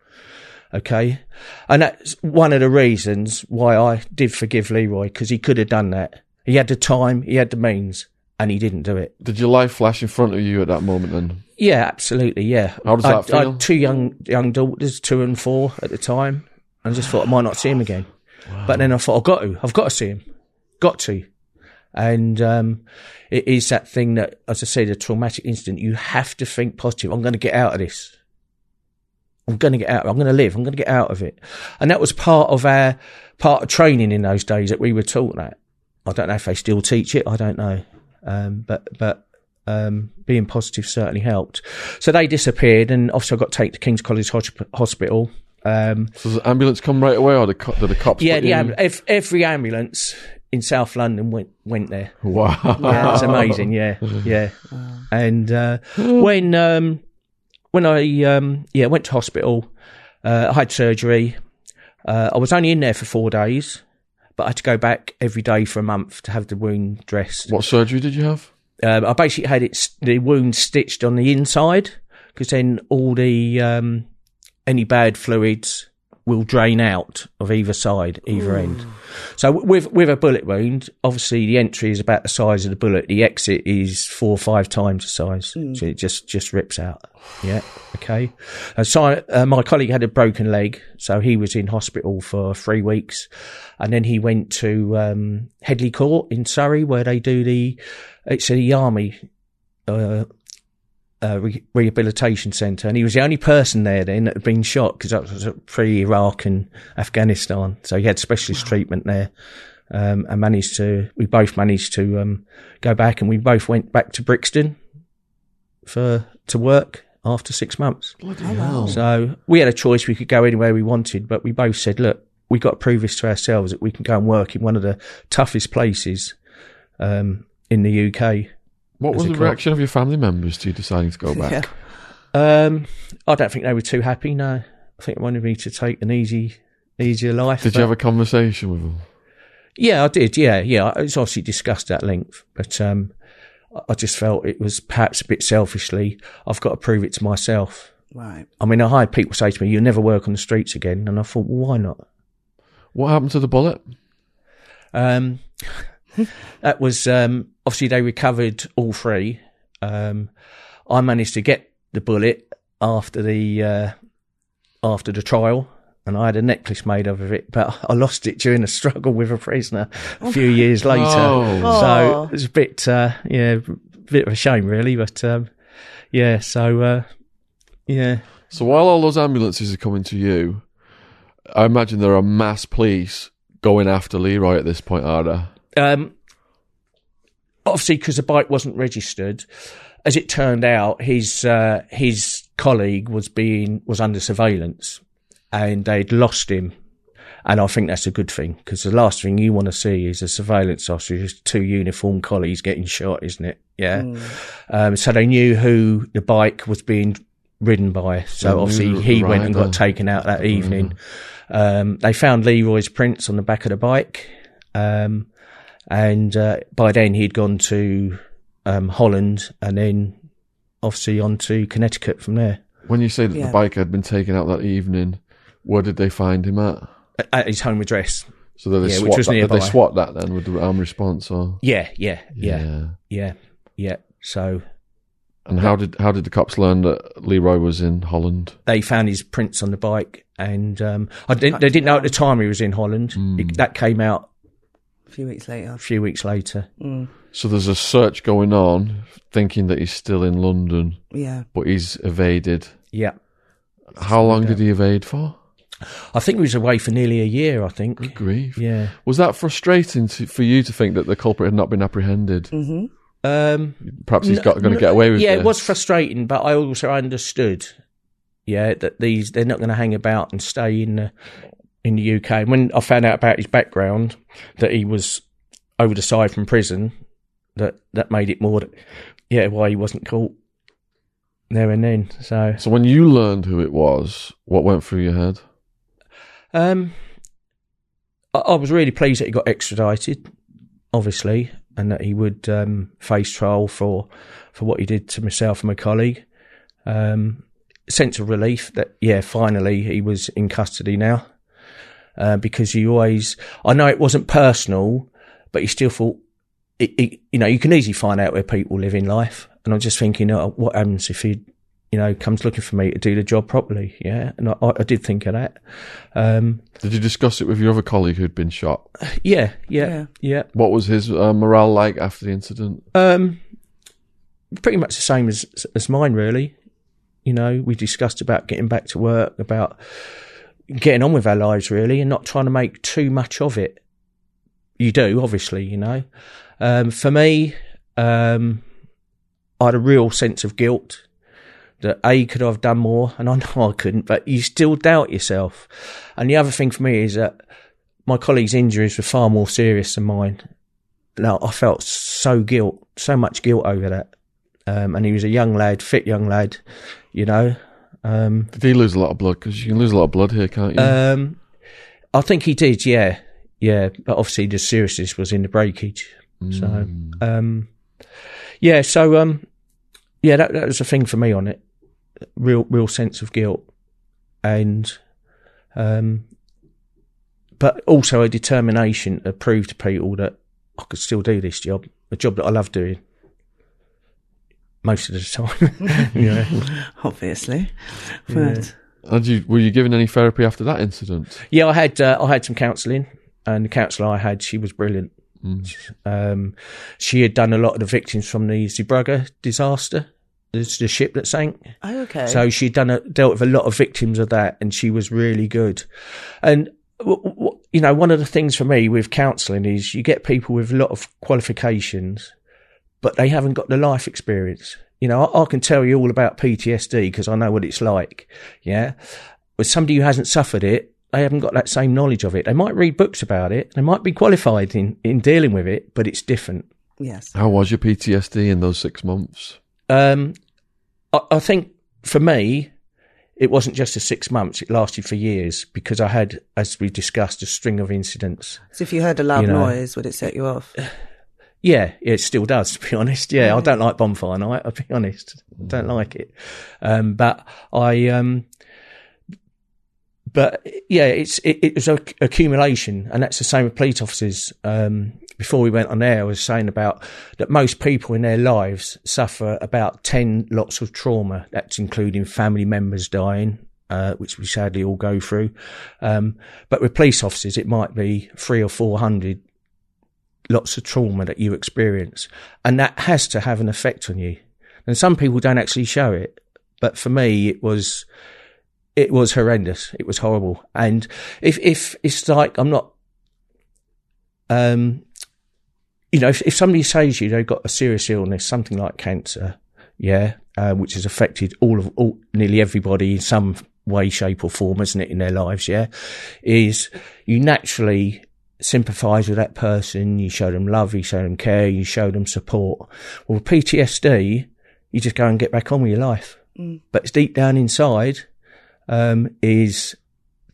Speaker 3: Okay, and that's one of the reasons why I did forgive Leroy because he could have done that. He had the time, he had the means, and he didn't do it.
Speaker 1: Did your life flash in front of you at that moment then?
Speaker 3: Yeah, absolutely. Yeah.
Speaker 1: How does
Speaker 3: I,
Speaker 1: that
Speaker 3: I
Speaker 1: feel?
Speaker 3: had two young young daughters, two and four at the time, and I just thought I might not see him again. But then I thought I've got to, I've got to see him, got to. And um, it is that thing that, as I said, the traumatic incident. You have to think positive. I'm going to get out of this. I'm going to get out. I'm going to live. I'm going to get out of it. And that was part of our part of training in those days that we were taught that. I don't know if they still teach it. I don't know. Um, but but um, being positive certainly helped. So they disappeared, and obviously I got taken to King's College Hospital. Um,
Speaker 1: So the ambulance come right away, or the co- did the cops?
Speaker 3: yeah, the amb- ev- every ambulance in South London went went there.
Speaker 1: Wow.
Speaker 3: Yeah, it's amazing. Yeah, yeah. And uh, when um, when I um, yeah went to hospital, uh, I had surgery. Uh, I was only in there for four days, but I had to go back every day for a month to have the wound dressed.
Speaker 1: What surgery did you have?
Speaker 3: Um, I basically had it the wound stitched on the inside because then all the um, any bad fluids will drain out of either side, either end. So with with a bullet wound, obviously the entry is about the size of the bullet. The exit is four or five times the size, so it just just rips out. Yeah, okay. Uh, so uh, my colleague had a broken leg, so he was in hospital for three weeks, and then he went to um, Headley Court in Surrey, where they do the it's the army. Uh, uh, re- rehabilitation centre, and he was the only person there then that had been shot because that was pre Iraq and Afghanistan. So he had specialist treatment there, um, and managed to. We both managed to um, go back, and we both went back to Brixton for to work after six months.
Speaker 1: Bloody hell.
Speaker 3: So we had a choice; we could go anywhere we wanted, but we both said, "Look, we got to prove this to ourselves that we can go and work in one of the toughest places um, in the UK."
Speaker 1: What was
Speaker 3: As a
Speaker 1: the reaction of your family members to you deciding to go back?
Speaker 2: Yeah.
Speaker 3: Um, I don't think they were too happy. No, I think they wanted me to take an easy, easier life.
Speaker 1: Did
Speaker 3: but-
Speaker 1: you have a conversation with them?
Speaker 3: Yeah, I did. Yeah, yeah. It's obviously discussed at length, but um, I- I just felt it was perhaps a bit selfishly. I've got to prove it to myself.
Speaker 2: Right.
Speaker 3: I mean, I had people say to me, "You'll never work on the streets again," and I thought, well, "Why not?"
Speaker 1: What happened to the bullet?
Speaker 3: Um, (laughs) that was um, obviously they recovered all three. Um, I managed to get the bullet after the uh, after the trial, and I had a necklace made of it, but I lost it during a struggle with a prisoner a few years later.
Speaker 1: Oh.
Speaker 3: So
Speaker 2: Oh.
Speaker 3: it was a bit, uh, yeah, a bit of a shame, really. But um, yeah, so uh, yeah,
Speaker 1: So while all those ambulances are coming to you, I imagine there are mass police going after Leroy at this point, are there?
Speaker 3: Um, obviously because the bike wasn't registered. As it turned out, his uh, his colleague was being was under surveillance, and they'd lost him. And I think that's a good thing because the last thing you want to see is a surveillance officer, two uniformed colleagues getting shot, isn't it? Yeah. Um, so they knew who the bike was being ridden by. So obviously he went and got taken out that evening. Um, they found Leroy's prints on the back of the bike. Um, and uh, by then he'd gone to um, Holland and then obviously on to Connecticut from there
Speaker 1: When you say that
Speaker 2: Yeah.
Speaker 1: the bike had been taken out that evening, where did they find him at?
Speaker 3: at- at his home address.
Speaker 1: So did they,
Speaker 3: Yeah,
Speaker 1: swat,
Speaker 3: which was
Speaker 1: that, did they swat that then with the arm response? Or
Speaker 3: Yeah, yeah, yeah, yeah, yeah. So
Speaker 1: And how did how did the cops learn that Leroy was in Holland?
Speaker 3: they found his prints on the bike, and um, I didn't, they didn't know at the time he was in Holland. It- that came out
Speaker 2: A few weeks later.
Speaker 3: a few weeks later.
Speaker 1: So there's a search going on, thinking that he's still in London,
Speaker 2: Yeah.
Speaker 1: but he's evaded.
Speaker 3: Yeah,
Speaker 1: How long did he evade for?
Speaker 3: I think he was away for nearly a year. I think.
Speaker 1: Grief.
Speaker 3: Yeah.
Speaker 1: Was that frustrating to, for you to think that the culprit had not been apprehended? Hmm.
Speaker 3: Um,
Speaker 1: Perhaps he's
Speaker 3: No,
Speaker 1: got going to get away with
Speaker 3: yeah,
Speaker 1: this.
Speaker 3: it was frustrating, but I also understood, yeah, that these they're not going to hang about and stay in the in the UK. And when I found out about his background, that he was over the side from prison, that that made it more, yeah, why he wasn't caught there and then. So,
Speaker 1: So when you learned who it was, what went through your head?
Speaker 3: um, I, I was really pleased that he got extradited, obviously, and that he would um, face trial for for what he did to myself and my colleague. Um, sense of relief that yeah, finally he was in custody now, uh, because you always I know it wasn't personal, but you still thought. It, it, you know, you can easily find out where people live in life, and I'm just thinking, oh, what happens if he, you know, comes looking for me to do the job properly? Yeah, and I, I did think of that. Um,
Speaker 1: Did you discuss it with your other colleague who'd been shot?
Speaker 3: yeah, yeah,
Speaker 2: Yeah.
Speaker 3: yeah.
Speaker 1: What was his uh, morale like after the incident?
Speaker 3: Um, pretty much the same as as mine, really. You know, we discussed about getting back to work, about getting on with our lives, really, and not trying to make too much of it. You do, obviously, you know. Um, for me, um, I had a real sense of guilt that A could I have done more, and I (laughs) know I couldn't, but you still doubt yourself. And the other thing for me is that my colleagues' injuries were far more serious than mine. Now I felt so guilt, so much guilt over that. Um, and he was a young lad, fit young lad, you know. Um,
Speaker 1: Did he lose a lot of blood? Because you can lose a lot of blood here, can't you?
Speaker 3: um, I think he did, yeah, yeah. But obviously the seriousness was in the breakage. So, um, yeah, so um, yeah, that that was a thing for me on it. Real, real sense of guilt, and Um, but also a determination to prove to people that I could still do this job, a job that I love doing most of the time. (laughs) yeah.
Speaker 2: Obviously. But
Speaker 1: And you, were you given any therapy after that incident?
Speaker 3: Yeah, I had uh, I had some counselling, and the counsellor I had, she was brilliant. Um, she had done a lot of the victims from the Zeebrugge disaster, the, the ship that sank.
Speaker 2: oh, okay.
Speaker 3: So she'd done a, dealt with a lot of victims of that, and she was really good. And w- w- you know, one of the things for me with counselling is you get people with a lot of qualifications, but they haven't got the life experience. You know, I, I can tell you all about PTSD because I know what it's like. Yeah, with somebody who hasn't suffered it, they haven't got that same knowledge of it. They might read books about it, they might be qualified in in dealing with it, but it's different.
Speaker 2: yes.
Speaker 1: How was your PTSD in those six months?
Speaker 3: Um, I, I think for me, it wasn't just a six months; it lasted for years because I had, as we discussed, a string of incidents.
Speaker 2: So if you heard a loud
Speaker 3: You know.
Speaker 2: noise, would it set you off? (sighs)
Speaker 3: Yeah, it still does. To be (laughs) honest, yeah, I don't like bonfire night. I'll be (laughs) honest, I don't like it. Um, but I, um, but yeah, it's it, it was a accumulation, and that's the same with police officers. Um, before we went on air, I was saying about that most people in their lives suffer about ten lots of trauma. That's including family members dying, uh, which we sadly all go through. Um, but with police officers, it might be three or four hundred lots of trauma that you experience, and that has to have an effect on you. And some people don't actually show it, but for me, it was it was horrendous. It was horrible. And if if it's like I'm not, um, you know, if, if somebody says you they've got a serious illness, something like cancer, yeah, uh, which has affected all of all nearly everybody in some way, shape, or form, isn't it, in their lives, yeah, is you naturally sympathise with that person, you show them love, you show them care, you show them support. Well, with PTSD, you just go and get back on with your life. But it's deep down inside, um, is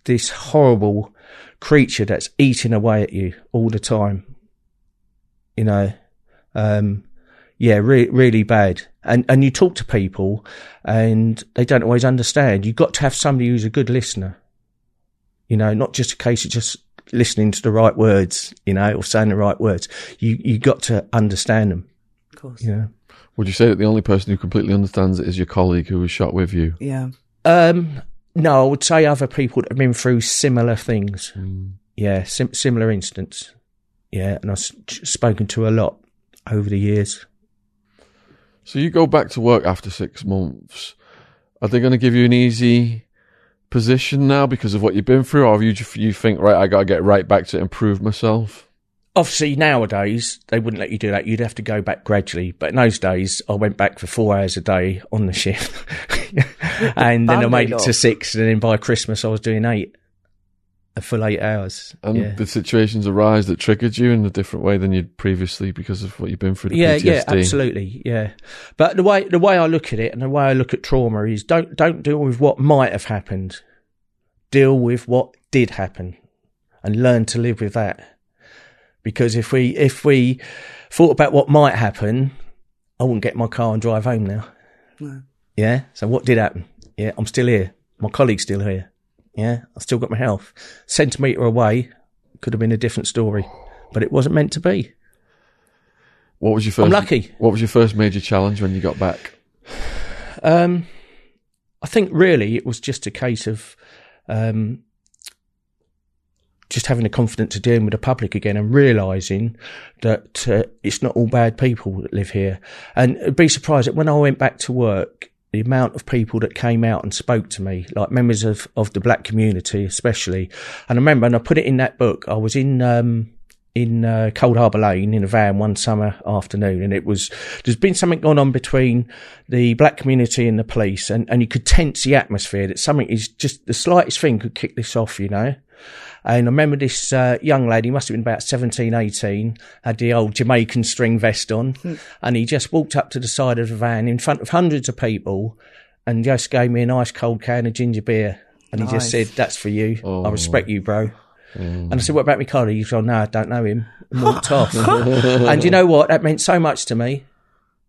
Speaker 3: this horrible creature that's eating away at you all the time. You know, um, yeah, re- really bad. And and you talk to people, and they don't always understand. You've got to have somebody who's a good listener. You know, not just a case of just listening to the right words, you know, or saying the right words. You you got to understand them.
Speaker 2: Of course.
Speaker 3: You know.
Speaker 1: Would you say that the only person who completely understands it is your colleague who was shot with you?
Speaker 2: Yeah.
Speaker 3: Um, no, I would say other people that have been through similar things. Yeah, sim- similar incidents. Yeah, and I've s- spoken to a lot over the years.
Speaker 1: So you go back to work after six months. Are they going to give you an easy position now because of what you've been through, or you you think right? I got to get right back to improve myself.
Speaker 3: Obviously, nowadays they wouldn't let you do that. You'd have to go back gradually. But in those days, I went back for four hours a day on the shift, (laughs) and then I made it to six. And then by Christmas, I was doing eight, a full eight hours.
Speaker 1: And
Speaker 3: yeah.
Speaker 1: the situations arise that triggered you in a different way than you'd previously because of what you've been through. The
Speaker 3: yeah,
Speaker 1: PTSD.
Speaker 3: yeah, absolutely, yeah. But the way the way I look at it and the way I look at trauma is don't don't deal with what might have happened. Deal with what did happen, and learn to live with that. Because if we if we thought about what might happen, I wouldn't get my car and drive home now.
Speaker 2: No.
Speaker 3: Yeah. So what did happen? Yeah, I'm still here. My colleague's still here. Yeah, I still got my health. Centimetre away could have been a different story, but it wasn't meant to be.
Speaker 1: What was your 1st
Speaker 3: I'm lucky.
Speaker 1: What was your first major challenge when you got back?
Speaker 3: Um, I think really it was just a case of um, just having the confidence to deal with the public again and realising that uh, it's not all bad people that live here. And be surprised that when I went back to work, the amount of people that came out and spoke to me, like members of, of the black community especially. And I remember, and I put it in that book, I was in, um, in uh, Coldharbour Lane in a van one summer afternoon, and it was there's been something going on between the black community and the police, and, and you could tense the atmosphere that something is just the slightest thing could kick this off, you know. And I remember this uh, young lad, he must have been about 17, 18, had the old Jamaican string vest on, and he just walked up to the side of the van in front of hundreds of people and just gave me a nice cold can of ginger beer. And he just said, That's for you. I respect you, bro. And I said, What about my colleague? He said, oh, No, I don't know him. And walked off. (laughs) and you know what? That meant so much to me.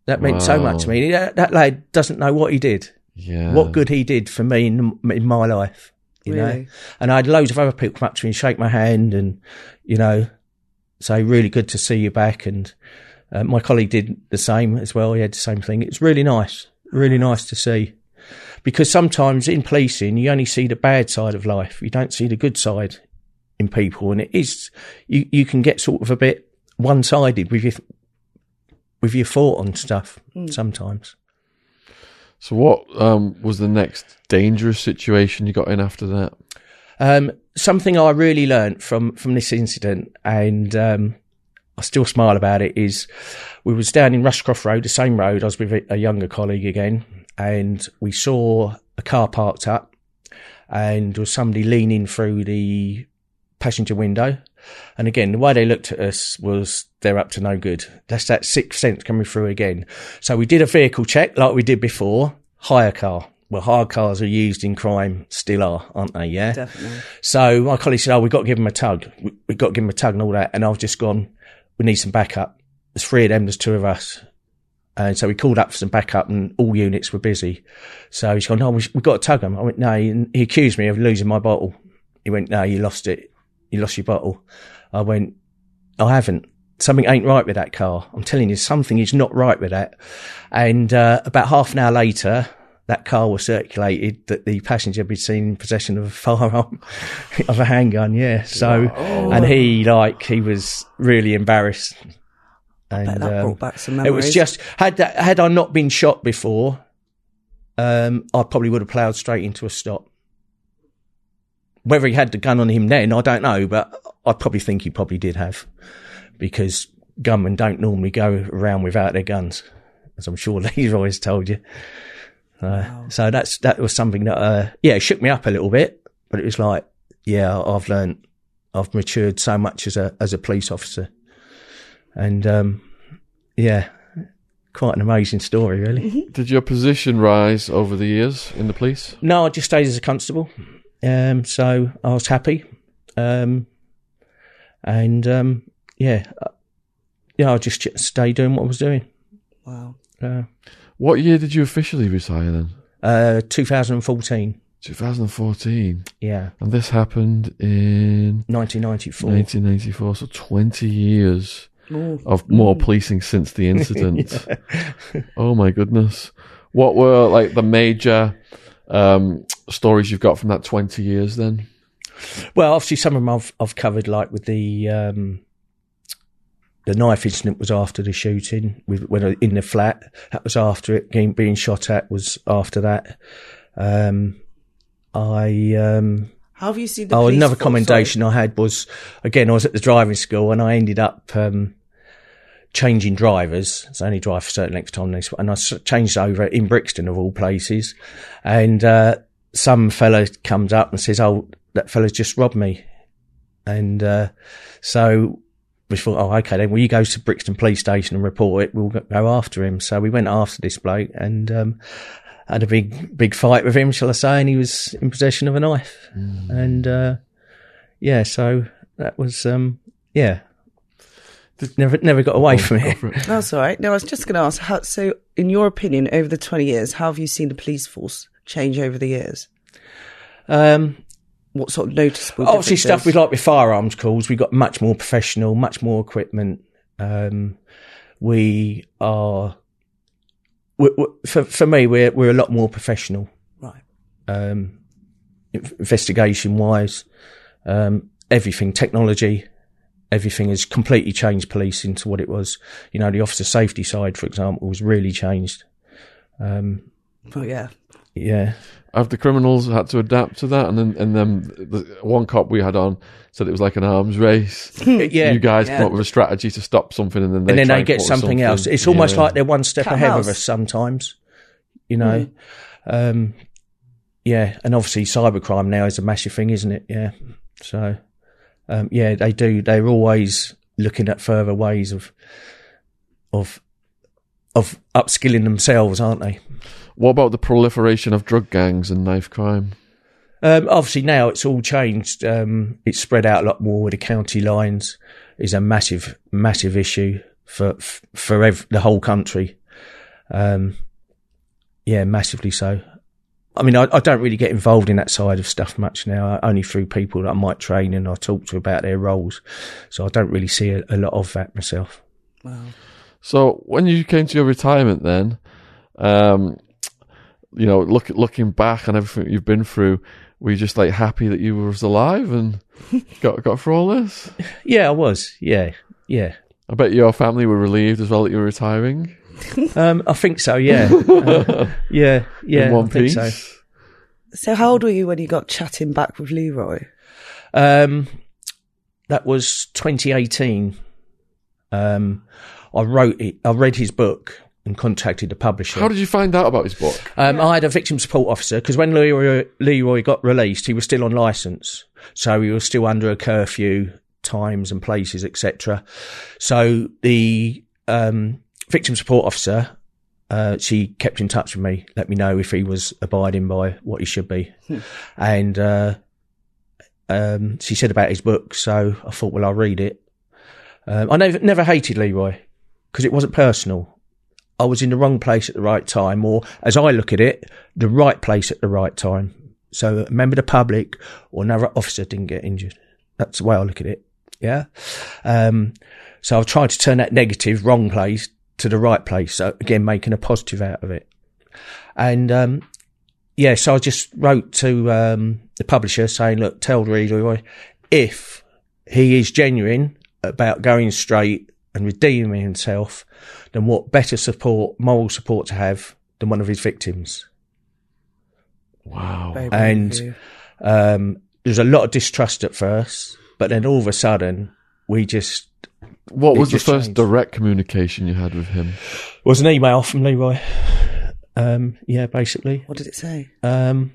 Speaker 3: That meant so much to me. That, that lad doesn't know what he did,
Speaker 1: Yeah.
Speaker 3: what good he did for me in, in my life. You know,
Speaker 2: Really?
Speaker 3: and I had loads of other people come up to me and shake my hand, and you know, say really good to see you back. And uh, my colleague did the same as well. He had the same thing. It's really nice, really nice to see. Because sometimes in policing, you only see the bad side of life. You don't see the good side in people, and it is you. You can get sort of a bit one sided with your with your thought on stuff sometimes.
Speaker 1: So, what um, was the next dangerous situation you got in after that?
Speaker 3: Um, something I really learned from from this incident, and um, I still smile about it, is we was down in Rushcroft Road, the same road. I was with a, younger colleague again, and we saw a car parked up, and there was somebody leaning through the passenger window. And again, the way they looked at us was they're up to no good. That's that sixth sense coming through again. So we did a vehicle check like we did before. Hire car. Well, hire cars are used in crime, still are, aren't they? Yeah.
Speaker 2: Definitely.
Speaker 3: So my colleague said, "Oh, we've got to give him a tug. We- We've got to give him a tug and all that." And I've just gone, "We need some backup." There's three of them. There's two of us. And so we called up for some backup, and all units were busy. So he's gone, "No, we- we've got to tug him." I went, "No." And he accused me of losing my bottle. He went, "No, you lost it. You lost your bottle." I went, "I haven't." Something ain't right with that car. I'm telling you, something is not right with that. And uh, about half an hour later, that car was circulated that the passenger had been seen in possession of a (laughs) firearm, of a handgun. Yeah. So, and he like he was really embarrassed. And um,
Speaker 2: brought back some
Speaker 3: it was just had that had I not been shot before, um, I probably would have ploughed straight into a stop. Whether he had the gun on him then, I don't know, but I probably think he probably did have, because gunmen don't normally go around without their guns, as I'm sure (laughs) Leroy's told you. Uh, So that's that was something that, uh, yeah, it shook me up a little bit, but it was like, yeah, I've learned, I've matured so much as a as a police officer, and um, yeah, quite an amazing story, really. (laughs)
Speaker 1: Did your position rise over the years in the police?
Speaker 3: No, I just stayed as a constable. Um, so I was happy. Um, and, um, yeah, uh, yeah, I just ch- stayed doing what I was doing.
Speaker 2: wow.
Speaker 3: Uh,
Speaker 1: What year did you officially retire then?
Speaker 3: uh, 2014.
Speaker 1: 2014.
Speaker 3: Yeah.
Speaker 1: And this happened in
Speaker 3: 1994.
Speaker 1: 1994. So 20 years
Speaker 2: Oh,
Speaker 1: of more policing since the (laughs) incident. Oh my goodness. What were like the major um, stories you've got from that 20 years then?
Speaker 3: Well, obviously some of them I've, I've covered, like with the, um, the knife incident was after the shooting with, when I- in the flat. That was after it. Being, being shot at was after that. Um, I, um,
Speaker 2: how have you seen the
Speaker 3: Oh, another
Speaker 2: force-
Speaker 3: commendation I had was again I was at the driving school and I ended up um, changing drivers. So I only drive for a certain length of time, next- and I changed over in Brixton of all places. And uh, some fellow comes up and says, "Oh, that fellow's just robbed me," and uh, so. We thought, oh, okay, then will you go to Brixton Police Station and report it? We'll go- go after him. So we went after this bloke and um, had a big, big fight with him, shall I say? And he was in possession of a knife. And uh, yeah, so that was um, yeah. Never, never got away from
Speaker 1: Go
Speaker 3: it.
Speaker 1: it.
Speaker 2: That's all right. No, I was just going to ask. How, so, in your opinion, over the twenty years, how have you seen the police force change over the years?
Speaker 3: Um,
Speaker 2: What sort of noticeable?
Speaker 3: obviously, stuff
Speaker 2: differences?
Speaker 3: with like with firearms calls, we got much more professional, much more equipment. Um, we are, we we for for me, we're we're a lot more professional.
Speaker 2: right.
Speaker 3: um, investigation wise, um, everything, technology, everything has completely changed policing to what it was. You know, the officer safety side, for example, was really changed. Um,
Speaker 2: Oh yeah.
Speaker 3: yeah.
Speaker 1: Have the criminals had to adapt to that? And then, and then the one cop we had on said it was like an arms race. (laughs) (laughs)
Speaker 3: yeah.
Speaker 1: you guys
Speaker 2: Yeah.
Speaker 1: come up with a strategy to stop something, and then they
Speaker 3: and then they get
Speaker 1: put
Speaker 3: something, else. It's almost
Speaker 1: Yeah.
Speaker 3: like they're one step
Speaker 2: Cat and
Speaker 3: ahead of us sometimes, you know. Um, yeah, and obviously cybercrime now is a massive thing, isn't it? Yeah. So, um, yeah, they do. They're always looking at further ways of of of upskilling themselves, aren't they?
Speaker 1: What about the proliferation of drug gangs and knife crime?
Speaker 3: Um, obviously now it's all changed. Um, it's spread out a lot more with the county lines is a massive, massive issue for, for ev- the whole country. Um, yeah, massively so. I mean, I, I don't really get involved in that side of stuff much now, only through people that I might train and I talk to about their roles. So I don't really see a, a lot of that myself.
Speaker 2: Wow.
Speaker 1: So when you came to your retirement, then, um, you know, look looking back on everything you've been through, were you just like happy that you was alive and (laughs) got got through all this?
Speaker 3: Yeah, I was. Yeah, yeah.
Speaker 1: I bet your family were relieved as well that you were retiring (laughs)
Speaker 3: Um, I think so. Yeah, (laughs) Uh, yeah, yeah.
Speaker 1: in one
Speaker 3: I think
Speaker 1: piece.
Speaker 3: so.
Speaker 2: So how old were you when you got chatting back with Leroy?
Speaker 3: Um, that was 2018. Um, I wrote it. I read his book and contacted the publisher.
Speaker 1: How did you find out about his book?
Speaker 3: Um, I had a victim support officer because when Leroy, Leroy got released, he was still on license, so he was still under a curfew, times and places, etc. So the um, victim support officer, uh, she kept in touch with me, let me know if he was abiding by what he should be, and uh, um, she said about his book. So I thought, well, I'll read it. Um, I never never hated Leroy because it wasn't personal. I was in the wrong place at the right time, or as I look at it, the right place at the right time. So a member of the public or another officer didn't get injured. That's the way I look at it. Yeah. Um, so I've tried to turn that negative, wrong place to the right place. So again, making a positive out of it. And, um, yeah, so I just wrote to, um, the publisher saying, look, tell Leroy if he is genuine about going straight and redeeming himself, then what better support, moral support to have than one of his victims?
Speaker 1: Wow.
Speaker 2: Very brave
Speaker 3: And- Um, there's a lot of distrust at first, but then all of a sudden we just
Speaker 1: What
Speaker 3: It
Speaker 1: was the first
Speaker 3: changed.
Speaker 1: direct communication you had with him?
Speaker 3: was an email from Leroy. Um, yeah, basically,
Speaker 2: what did it say?
Speaker 3: um,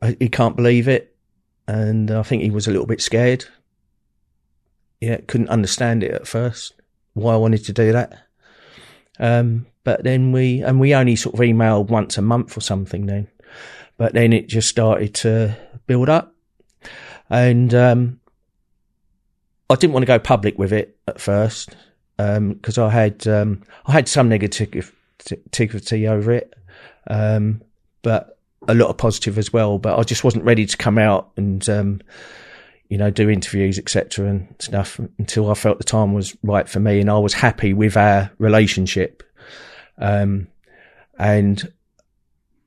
Speaker 3: I- he can't believe it, and I think he was a little bit scared. Yeah, couldn't understand it at first why I wanted to do that. Um, but then we and we only sort of emailed once a month or something then, but then it just started to build up, and um, I didn't want to go public with it at first because I had um, I had some negativity over it, um, but a lot of positive as well. But I just wasn't ready to come out and um, you know do interviews etc. and stuff until I felt the time was right for me and I was happy with our relationship. Um, and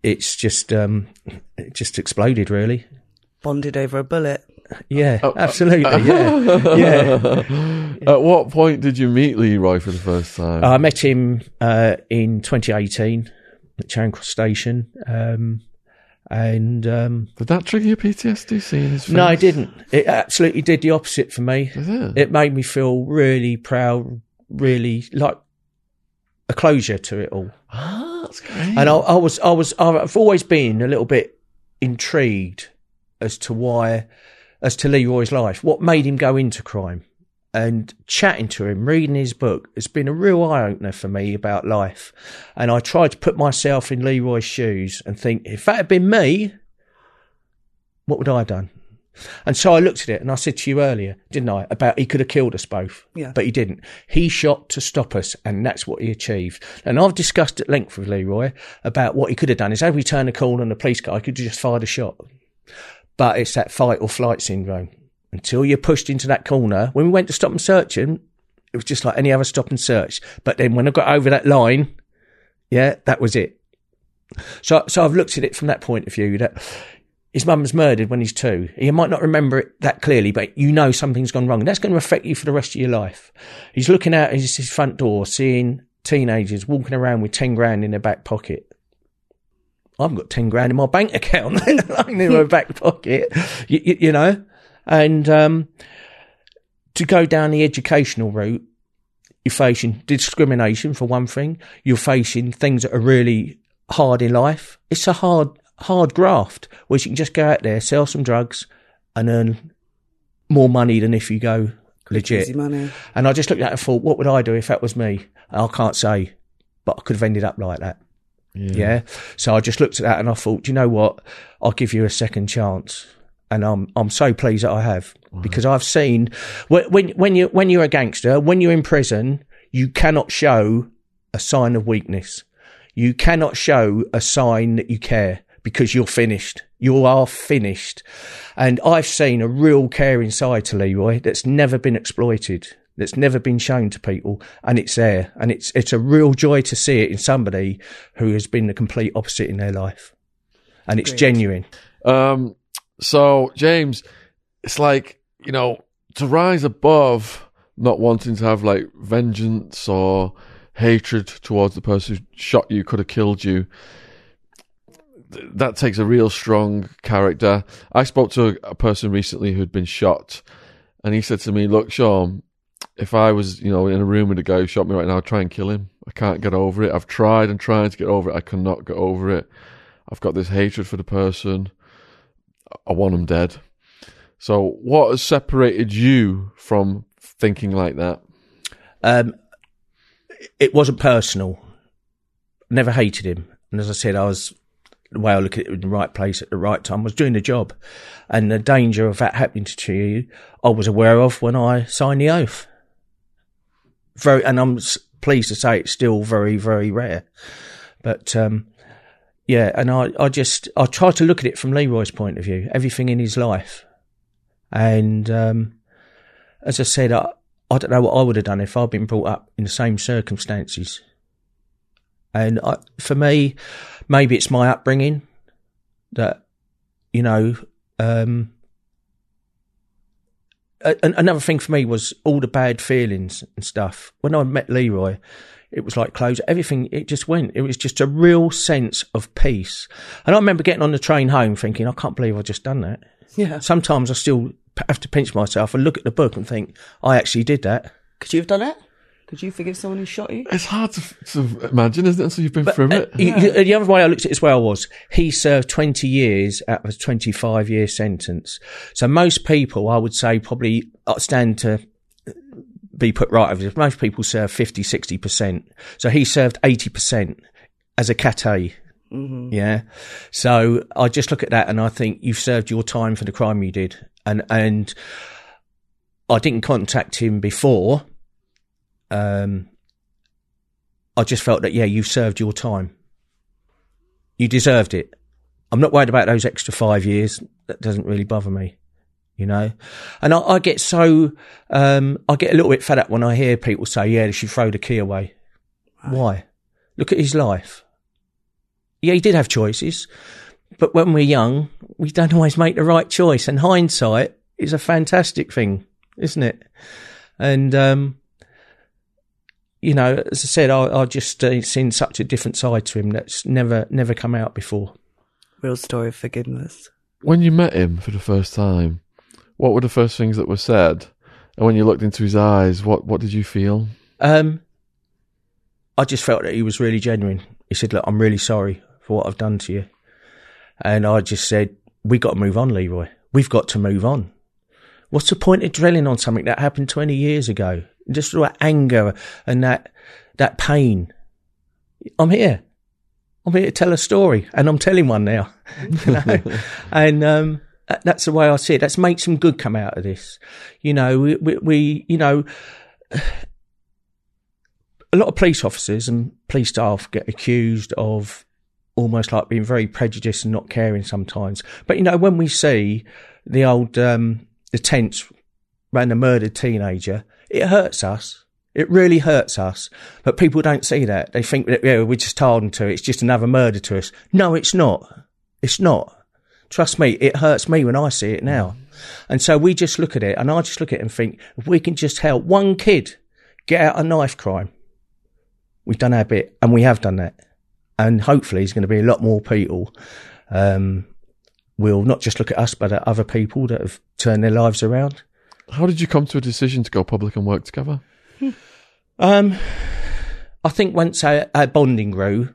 Speaker 3: it's just um, it just exploded really.
Speaker 2: Bonded over a bullet.
Speaker 3: Yeah, absolutely. Yeah, yeah. (laughs)
Speaker 1: At what point did you meet Leroy for the first time?
Speaker 3: I met him uh, in 2018 at Charing Cross Station, um, and um,
Speaker 1: did that trigger your PTSD seeing his face?
Speaker 3: no, I didn't. It absolutely did the opposite for me.
Speaker 1: It?
Speaker 3: It made me feel really proud, really like a closure to it all.
Speaker 1: Ah, that's great.
Speaker 3: And I, I was, I was, I've always been a little bit intrigued as to why, as to Leroy's life, what made him go into crime. And chatting to him, reading his book, has been a real eye opener for me about life. And I tried to put myself in Leroy's shoes and think, if that had been me, what would I have done? And so I looked at it and I said to you earlier, didn't I, about he could have killed us both.
Speaker 2: Yeah.
Speaker 3: But he didn't. He shot to stop us and that's what he achieved. And I've discussed at length with Leroy about what he could have done. Is had we turned a corner and the police car, he could have just fired a shot. But it's that fight or flight syndrome. Until you're pushed into that corner, when we went to stop and search him, it was just like any other stop and search. But then when I got over that line, yeah, that was it. So, so I've looked at it from that point of view that his mum was murdered when he's two. He might not remember it that clearly, but you know something's gone wrong. And that's going to affect you for the rest of your life. He's looking out his, his front door, seeing teenagers walking around with 10 grand in their back pocket. I've got 10 grand in my bank account (laughs) in my back pocket, you, you, you know, and, um, to go down the educational route, you're facing discrimination for one thing. You're facing things that are really hard in life. It's a hard, hard graft where you can just go out there, sell some drugs and earn more money than if you go legit. And I just looked at it and thought, what would I do if that was me? And I can't say, but I could have ended up like that. Yeah. So I just looked at that and I thought, do you know what? I'll give you a second chance. And I'm I'm so pleased that I have because I've seen when when when you when you're a gangster, when you're in prison, you cannot show a sign of weakness. You cannot show a sign that you care because you're finished. You are finished. And I've seen a real caring side to Leroy that's never been exploited, that's never been shown to people, and it's there. And it's it's a real joy to see it in somebody who has been the complete opposite in their life. And it's
Speaker 2: Great.
Speaker 3: genuine.
Speaker 1: Um, so James, it's like you know to rise above not wanting to have like vengeance or hatred towards the person who shot you, could have killed you. That takes a real strong character. I spoke to a, a person recently who'd been shot, and he said to me, "Look, Sean, if I was, you know, in a room with a guy who shot me right now, I'd try and kill him. I can't get over it. I've tried and tried to get over it. I cannot get over it. I've got this hatred for the person. I want him dead. So, what has separated you from thinking like that?
Speaker 3: Um, it wasn't personal. Never hated him. And as I said, I was, the way I look at it, in the right place at the right time, was doing the job. And the danger of that happening to you, I was aware of when I signed the oath. Very, and I'm pleased to say it's still very, very rare. But, um, yeah, and I, I just, I try to look at it from Leroy's point of view, everything in his life. And, um, as I said, I, I don't know what I would have done if I'd been brought up in the same circumstances. And I, for me, maybe it's my upbringing that, you know, um, a- another thing for me was all the bad feelings and stuff. When I met Leroy, it was like close. Everything, it just went. It was just a real sense of peace. And I remember getting on the train home thinking, I can't believe I just done that.
Speaker 2: Yeah.
Speaker 3: Sometimes I still have to pinch myself and look at the book and think, I actually did that.
Speaker 2: Could you have done it? Could you forgive someone who shot you?
Speaker 1: It's hard to, to imagine, isn't it? So you've been through
Speaker 3: Uh,
Speaker 1: it.
Speaker 3: you- you- the other way I looked at it as well was he served 20 years out of a 25 year sentence. So most people, I would say, probably stand to be put right over this. Most people serve 50, 60%. So he served 80% as a cat A. Yeah. So I just look at that and I think you've served your time for the crime you did. And, and I didn't contact him before. Um, I just felt that, yeah, you've served your time. You deserved it. I'm not worried about those extra five years. That doesn't really bother me, you know? And I, I get so, um, I get a little bit fed up when I hear people say, yeah, they should throw the key away. Why? Look at his life. Yeah, he did have choices, but when we're young, we don't always make the right choice. And hindsight is a fantastic thing, isn't it? And, um, you know, as I said, I, I just uh, seen such a different side to him that's never, never come out before.
Speaker 2: Real story of forgiveness.
Speaker 1: When you met him for the first time, what were the first things that were said? And when you looked into his eyes, what, what did you feel?
Speaker 3: Um, I just felt that he was really genuine. He said, "Look, I'm really sorry for what I've done to you," and I just said, "We got to move on, Leroy. We've got to move on. What's the point of dwelling on something that happened 20 years ago? Just all that anger and that that pain. I'm here. I'm here to tell a story, and I'm telling one now. (laughs) you know, (laughs) and um, that's the way I see it. Let's make some good come out of this. You know, we, we, we you know (sighs) a lot of police officers and police staff get accused of almost like being very prejudiced and not caring sometimes. But you know, when we see the old um, the tents around a murdered teenager, it hurts us. It really hurts us. But people don't see that. They think that yeah, we're just hardened to it. It's just another murder to us. No, it's not. It's not. Trust me, it hurts me when I see it now. And so we just look at it, and I just look at it and think, if we can just help one kid get out of knife crime, we've done our bit, and we have done that. And hopefully, there's going to be a lot more people. Um, will not just look at us, but at other people that have turned their lives around.
Speaker 1: How did you come to a decision to go public and work together?
Speaker 3: Um, I think once our, our bonding grew,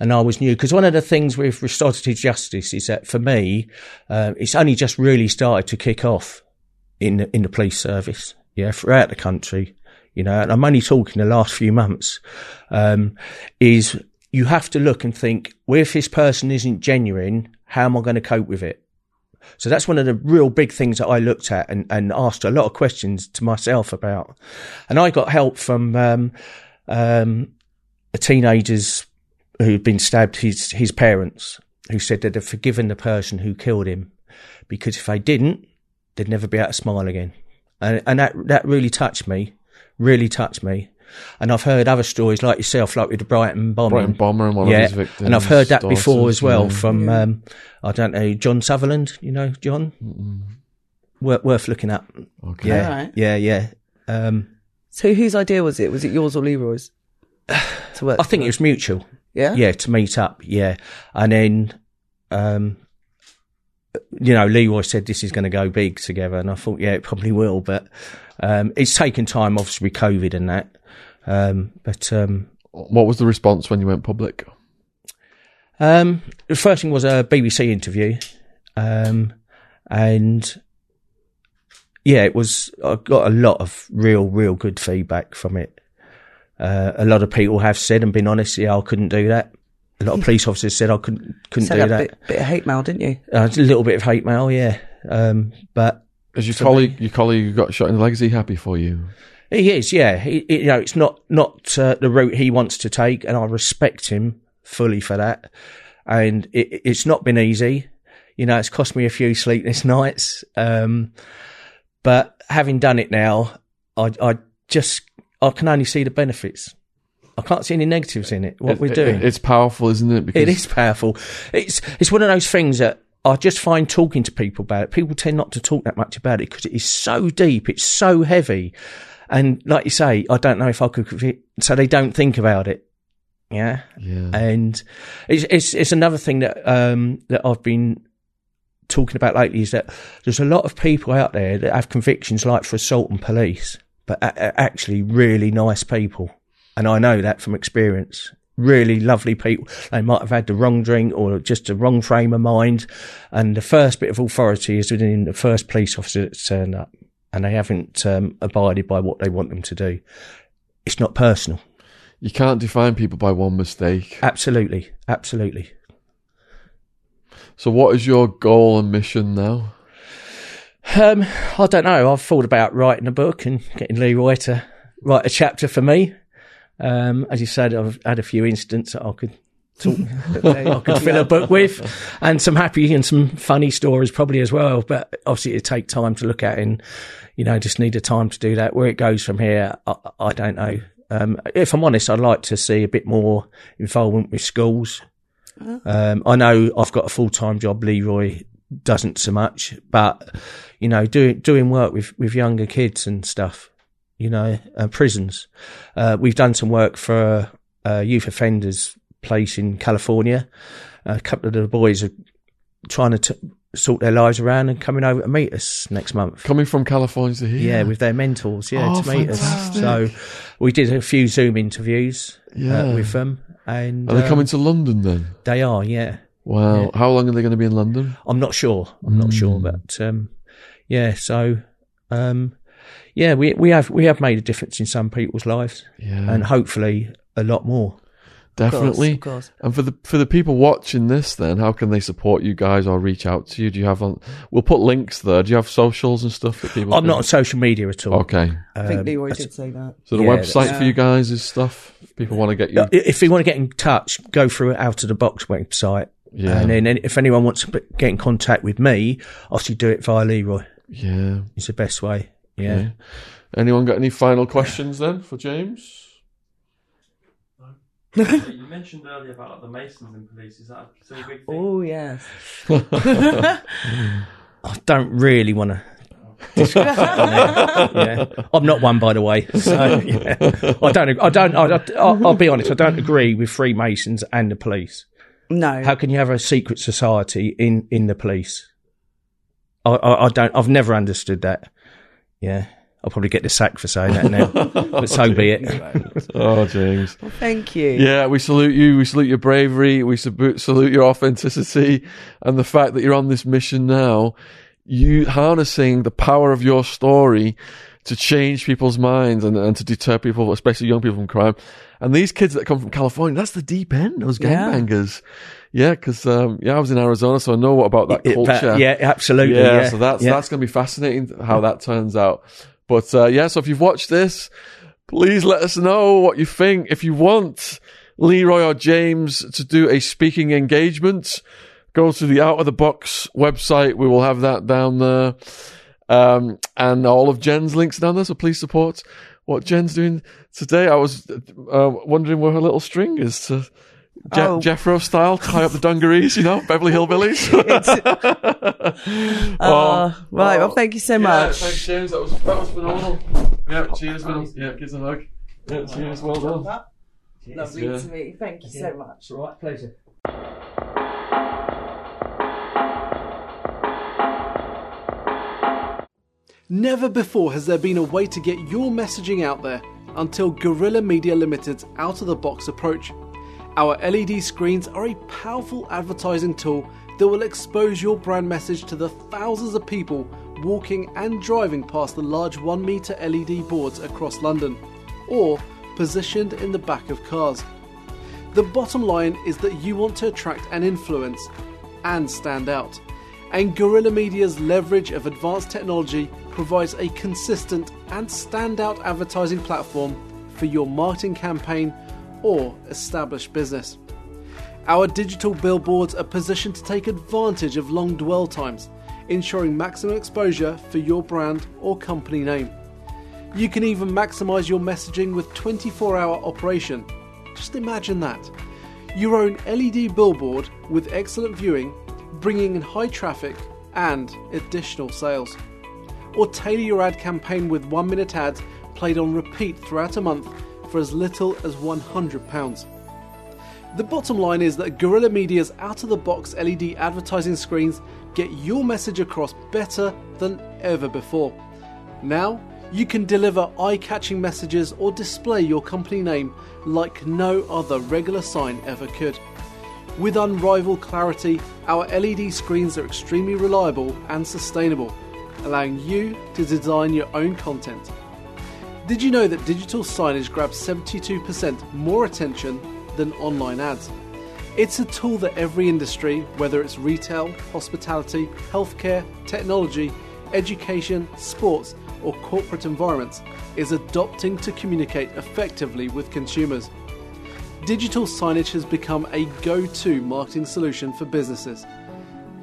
Speaker 3: and I was new, because one of the things with restorative justice is that for me, uh, it's only just really started to kick off in the, in the police service, yeah, throughout the country, you know, and I'm only talking the last few months, um, is you have to look and think, well, if this person isn't genuine, how am I going to cope with it? So that's one of the real big things that I looked at and, and asked a lot of questions to myself about. And I got help from, um, um, a teenager's who'd been stabbed his his parents who said that they'd have forgiven the person who killed him because if they didn't, they'd never be able to smile again. And, and that, that really touched me, really touched me. And I've heard other stories like yourself, like with the Brighton bombing.
Speaker 1: Brighton bomber and one
Speaker 3: yeah,
Speaker 1: of his victims.
Speaker 3: and I've heard that before as well
Speaker 1: yeah.
Speaker 3: from, um, I don't know, John Sutherland. You know, John? Worth, worth looking up.
Speaker 1: Okay.
Speaker 3: Yeah,
Speaker 2: Alright.
Speaker 3: yeah, yeah. Um,
Speaker 2: So whose idea was it? Was it yours or Leroy's? (sighs) To work
Speaker 3: I think it was mutual.
Speaker 2: Yeah.
Speaker 3: yeah, to meet up, yeah. And then, um, you know, Leroy said this is going to go big together, and I thought, yeah, it probably will. But um, it's taken time, obviously, with COVID and that. Um, but um,
Speaker 1: What was the response when you went public?
Speaker 3: um, the first thing was a BBC interview, um, and yeah, it was. I got a lot of real, real good feedback from it. Uh, a lot of people have said and been honest, yeah, I couldn't do that. A lot of (laughs) police officers said I couldn't couldn't
Speaker 2: Said
Speaker 3: do
Speaker 2: a
Speaker 3: that.
Speaker 2: bit, bit of hate mail, didn't you?
Speaker 3: Uh, a little bit of hate mail, yeah. Um, but
Speaker 1: As your
Speaker 3: For
Speaker 1: colleague, your colleague got shot in the leg, is he happy for you?
Speaker 3: He is, yeah. He, you know, it's not not uh, the route he wants to take, and I respect him fully for that. And it, it's not been easy. You know, it's cost me a few sleepless (laughs) nights. Um, but having done it now, I, I just I can only see the benefits. I can't see any negatives in it. What
Speaker 1: It-
Speaker 3: we're
Speaker 1: it-
Speaker 3: doing,
Speaker 1: it's powerful, isn't it? Because
Speaker 3: It is powerful. It's it's one of those things that I just find talking to people about it. People tend not to talk that much about it because it is so deep. It's so heavy, and like you say, I don't know if I could. So they don't think about it. Yeah,
Speaker 1: Yeah.
Speaker 3: and it's it's, it's another thing that um that I've been talking about lately is that there's a lot of people out there that have convictions like for assault and police, but a- actually really nice people. And I know that from experience. Really lovely people. They might have had the wrong drink or just the wrong frame of mind. And the first bit of authority is within the first police officer that's turned up and they haven't um, abided by what they want them to do. It's not personal.
Speaker 1: You can't define people by one mistake.
Speaker 3: Absolutely. Absolutely.
Speaker 1: So, what is your goal and mission now?
Speaker 3: Um, I don't know. I've thought about writing a book and getting Leroy to write a chapter for me. Um, as you said, I've had a few incidents that I could I could (laughs) fill a book with, and some happy and some funny stories probably as well. But obviously, it take time to look at, and you know, just need a time to do that. Where it goes from here, I, I don't know. Um, if I'm honest, I'd like to see a bit more involvement with schools. Um, I know I've got a full time job. Leroy doesn't so much, but you know, doing doing work with with younger kids and stuff. You know, uh, prisons. Uh, we've done some work for a youth offenders place in California. A couple of the boys are trying to t- sort their lives around and coming over to meet us next month.
Speaker 1: Coming from California to here?
Speaker 3: Yeah, with their mentors, yeah,
Speaker 1: Oh,
Speaker 3: to meet
Speaker 1: fantastic.
Speaker 3: us. So we did a few Zoom interviews
Speaker 1: Yeah.
Speaker 3: uh, with them, and
Speaker 1: Are they
Speaker 3: um,
Speaker 1: coming to London then?
Speaker 3: They are, yeah.
Speaker 1: Wow.
Speaker 3: Yeah.
Speaker 1: How long are they going to be in London?
Speaker 3: I'm not sure. I'm not sure,
Speaker 1: Mm.
Speaker 3: but um, yeah. So um, yeah, we we have we have made a difference in some people's lives,
Speaker 1: Yeah.
Speaker 3: and hopefully a lot more.
Speaker 1: Definitely.
Speaker 2: Of course.
Speaker 1: And for the for the people watching this, then how can they support you guys or reach out to you? Do you have? On, we'll put links there. Do you have socials and stuff that people?
Speaker 3: I'm
Speaker 1: can-
Speaker 3: not on social media at all.
Speaker 1: Okay.
Speaker 2: I think
Speaker 3: Um,
Speaker 2: Leroy
Speaker 3: that's-
Speaker 2: did say that.
Speaker 1: So the
Speaker 3: Yeah,
Speaker 1: website
Speaker 2: that's-
Speaker 1: for you guys is stuff. People want to get you.
Speaker 3: Uh, If you want to get in touch, go through Out of the Box website.
Speaker 1: Yeah.
Speaker 3: And then if anyone wants to get in contact with me, obviously do it via Leroy.
Speaker 1: yeah.
Speaker 3: It's the best way. Yeah.
Speaker 1: Okay. Anyone got any final questions then for James? (laughs)
Speaker 5: you mentioned earlier about like, the Masons in police. Is that still a big thing?
Speaker 2: Oh yes. (laughs)
Speaker 3: I don't really want to. (laughs) yeah, I'm not one, by the way. So yeah, I don't. I don't. I, I'll, I'll be honest. I don't agree with Freemasons and the police.
Speaker 2: No.
Speaker 3: How can you have a secret society in in the police? I, I, I don't. I've never understood that. Yeah, I'll probably get the sack for saying that now, (laughs) but so be it.
Speaker 1: Oh, James.
Speaker 2: Thank you.
Speaker 1: Yeah, we salute you. We salute your bravery. We salute your authenticity and the fact that you're on this mission now. You harnessing the power of your story to change people's minds and, and to deter people, especially young people from crime. And these kids that come from California, that's the deep end, those
Speaker 2: Yeah.
Speaker 1: gangbangers. Yeah, because um, yeah, I was in Arizona, so I know what about that
Speaker 3: It-
Speaker 1: culture.
Speaker 3: that- yeah, absolutely.
Speaker 1: Yeah,
Speaker 3: Yeah,
Speaker 1: so that's
Speaker 3: yeah.
Speaker 1: that's going to be fascinating how that turns out. But uh, yeah, so if you've watched this, please let us know what you think. If you want Leroy or James to do a speaking engagement, go to the Out of the Box website. We will have that down there. Um, and all of Jen's links down there. So please support what Jen's doing today. I was uh, wondering where her little string is to Je-
Speaker 2: Oh.
Speaker 1: Jeffro style, tie up the dungarees, you know, Beverly Hillbillies. (laughs)
Speaker 2: Uh, (laughs) right, well, thank you so
Speaker 1: Yeah,
Speaker 2: much.
Speaker 1: thanks, James. That was that was phenomenal. Yeah, cheers, man. Yeah, gives a hug. Yeah, cheers. Well done.
Speaker 2: Lovely
Speaker 1: Yeah.
Speaker 2: to meet you. Thank you so much.
Speaker 3: Right, pleasure.
Speaker 4: Never before has there been a way to get your messaging out there until Guerrilla Media Limited's out of the box approach. Our LED screens are a powerful advertising tool that will expose your brand message to the thousands of people walking and driving past the large 1 metre LED boards across London, or positioned in the back of cars. The bottom line is that you want to attract and influence and stand out. And Guerrilla Media's leverage of advanced technology provides a consistent and standout advertising platform for your marketing campaign or established business. Our digital billboards are positioned to take advantage of long dwell times, ensuring maximum exposure for your brand or company name. You can even maximize your messaging with 24 hour operation. Just imagine that. Your own LED billboard with excellent viewing, bringing in high traffic and additional sales. Or tailor your ad campaign with one minute ads played on repeat throughout a month for as little as £100. The bottom line is that Guerrilla Media's out of the box LED advertising screens get your message across better than ever before. Now, you can deliver eye catching messages or display your company name like no other regular sign ever could. With unrivaled clarity, our LED screens are extremely reliable and sustainable, allowing you to design your own content. Did you know that digital signage grabs 72% more attention than online ads? It's a tool that every industry, whether it's retail, hospitality, healthcare, technology, education, sports, or corporate environments, is adopting to communicate effectively with consumers. Digital signage has become a go to marketing solution for businesses.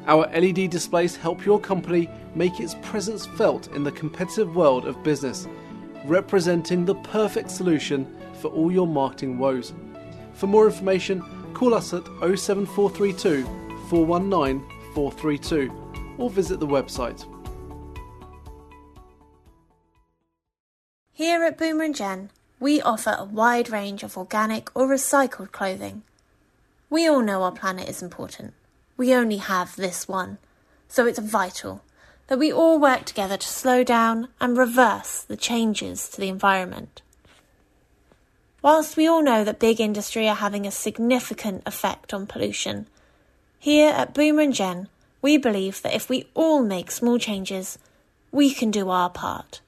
Speaker 4: Our LED displays help your company make its presence felt in the competitive world of business, representing the perfect solution for all your marketing woes. For more information, call us at 07432 419 432 or visit the website.
Speaker 6: Here at Boomer and Jen, we offer a wide range of organic or recycled clothing. We all know our planet is important. We only have this one, so it's vital that we all work together to slow down and reverse the changes to the environment. Whilst we all know that big industry are having a significant effect on pollution, here at Boomer and Jen, we believe that if we all make small changes, we can do our part.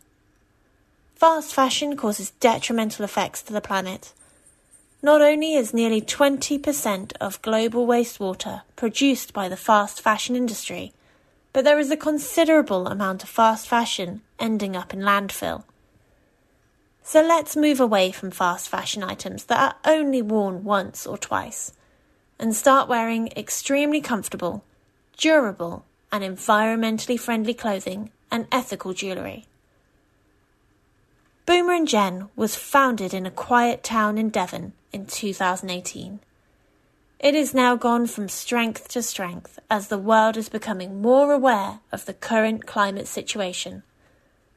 Speaker 6: Fast fashion causes detrimental effects to the planet. Not only is nearly 20% of global wastewater produced by the fast fashion industry, but there is a considerable amount of fast fashion ending up in landfill. So let's move away from fast fashion items that are only worn once or twice and start wearing extremely comfortable, durable, and environmentally friendly clothing and ethical jewellery. Boomer and Jen was founded in a quiet town in Devon in 2018. It is now gone from strength to strength as the world is becoming more aware of the current climate situation,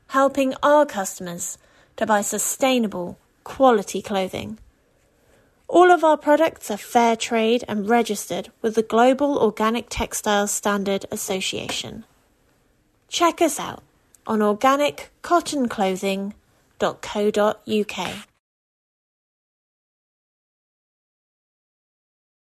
Speaker 6: helping our customers to buy sustainable, quality clothing. All of our products are fair trade and registered with the Global Organic Textiles Standard Association. Check us out on organiccottonclothing.co.uk.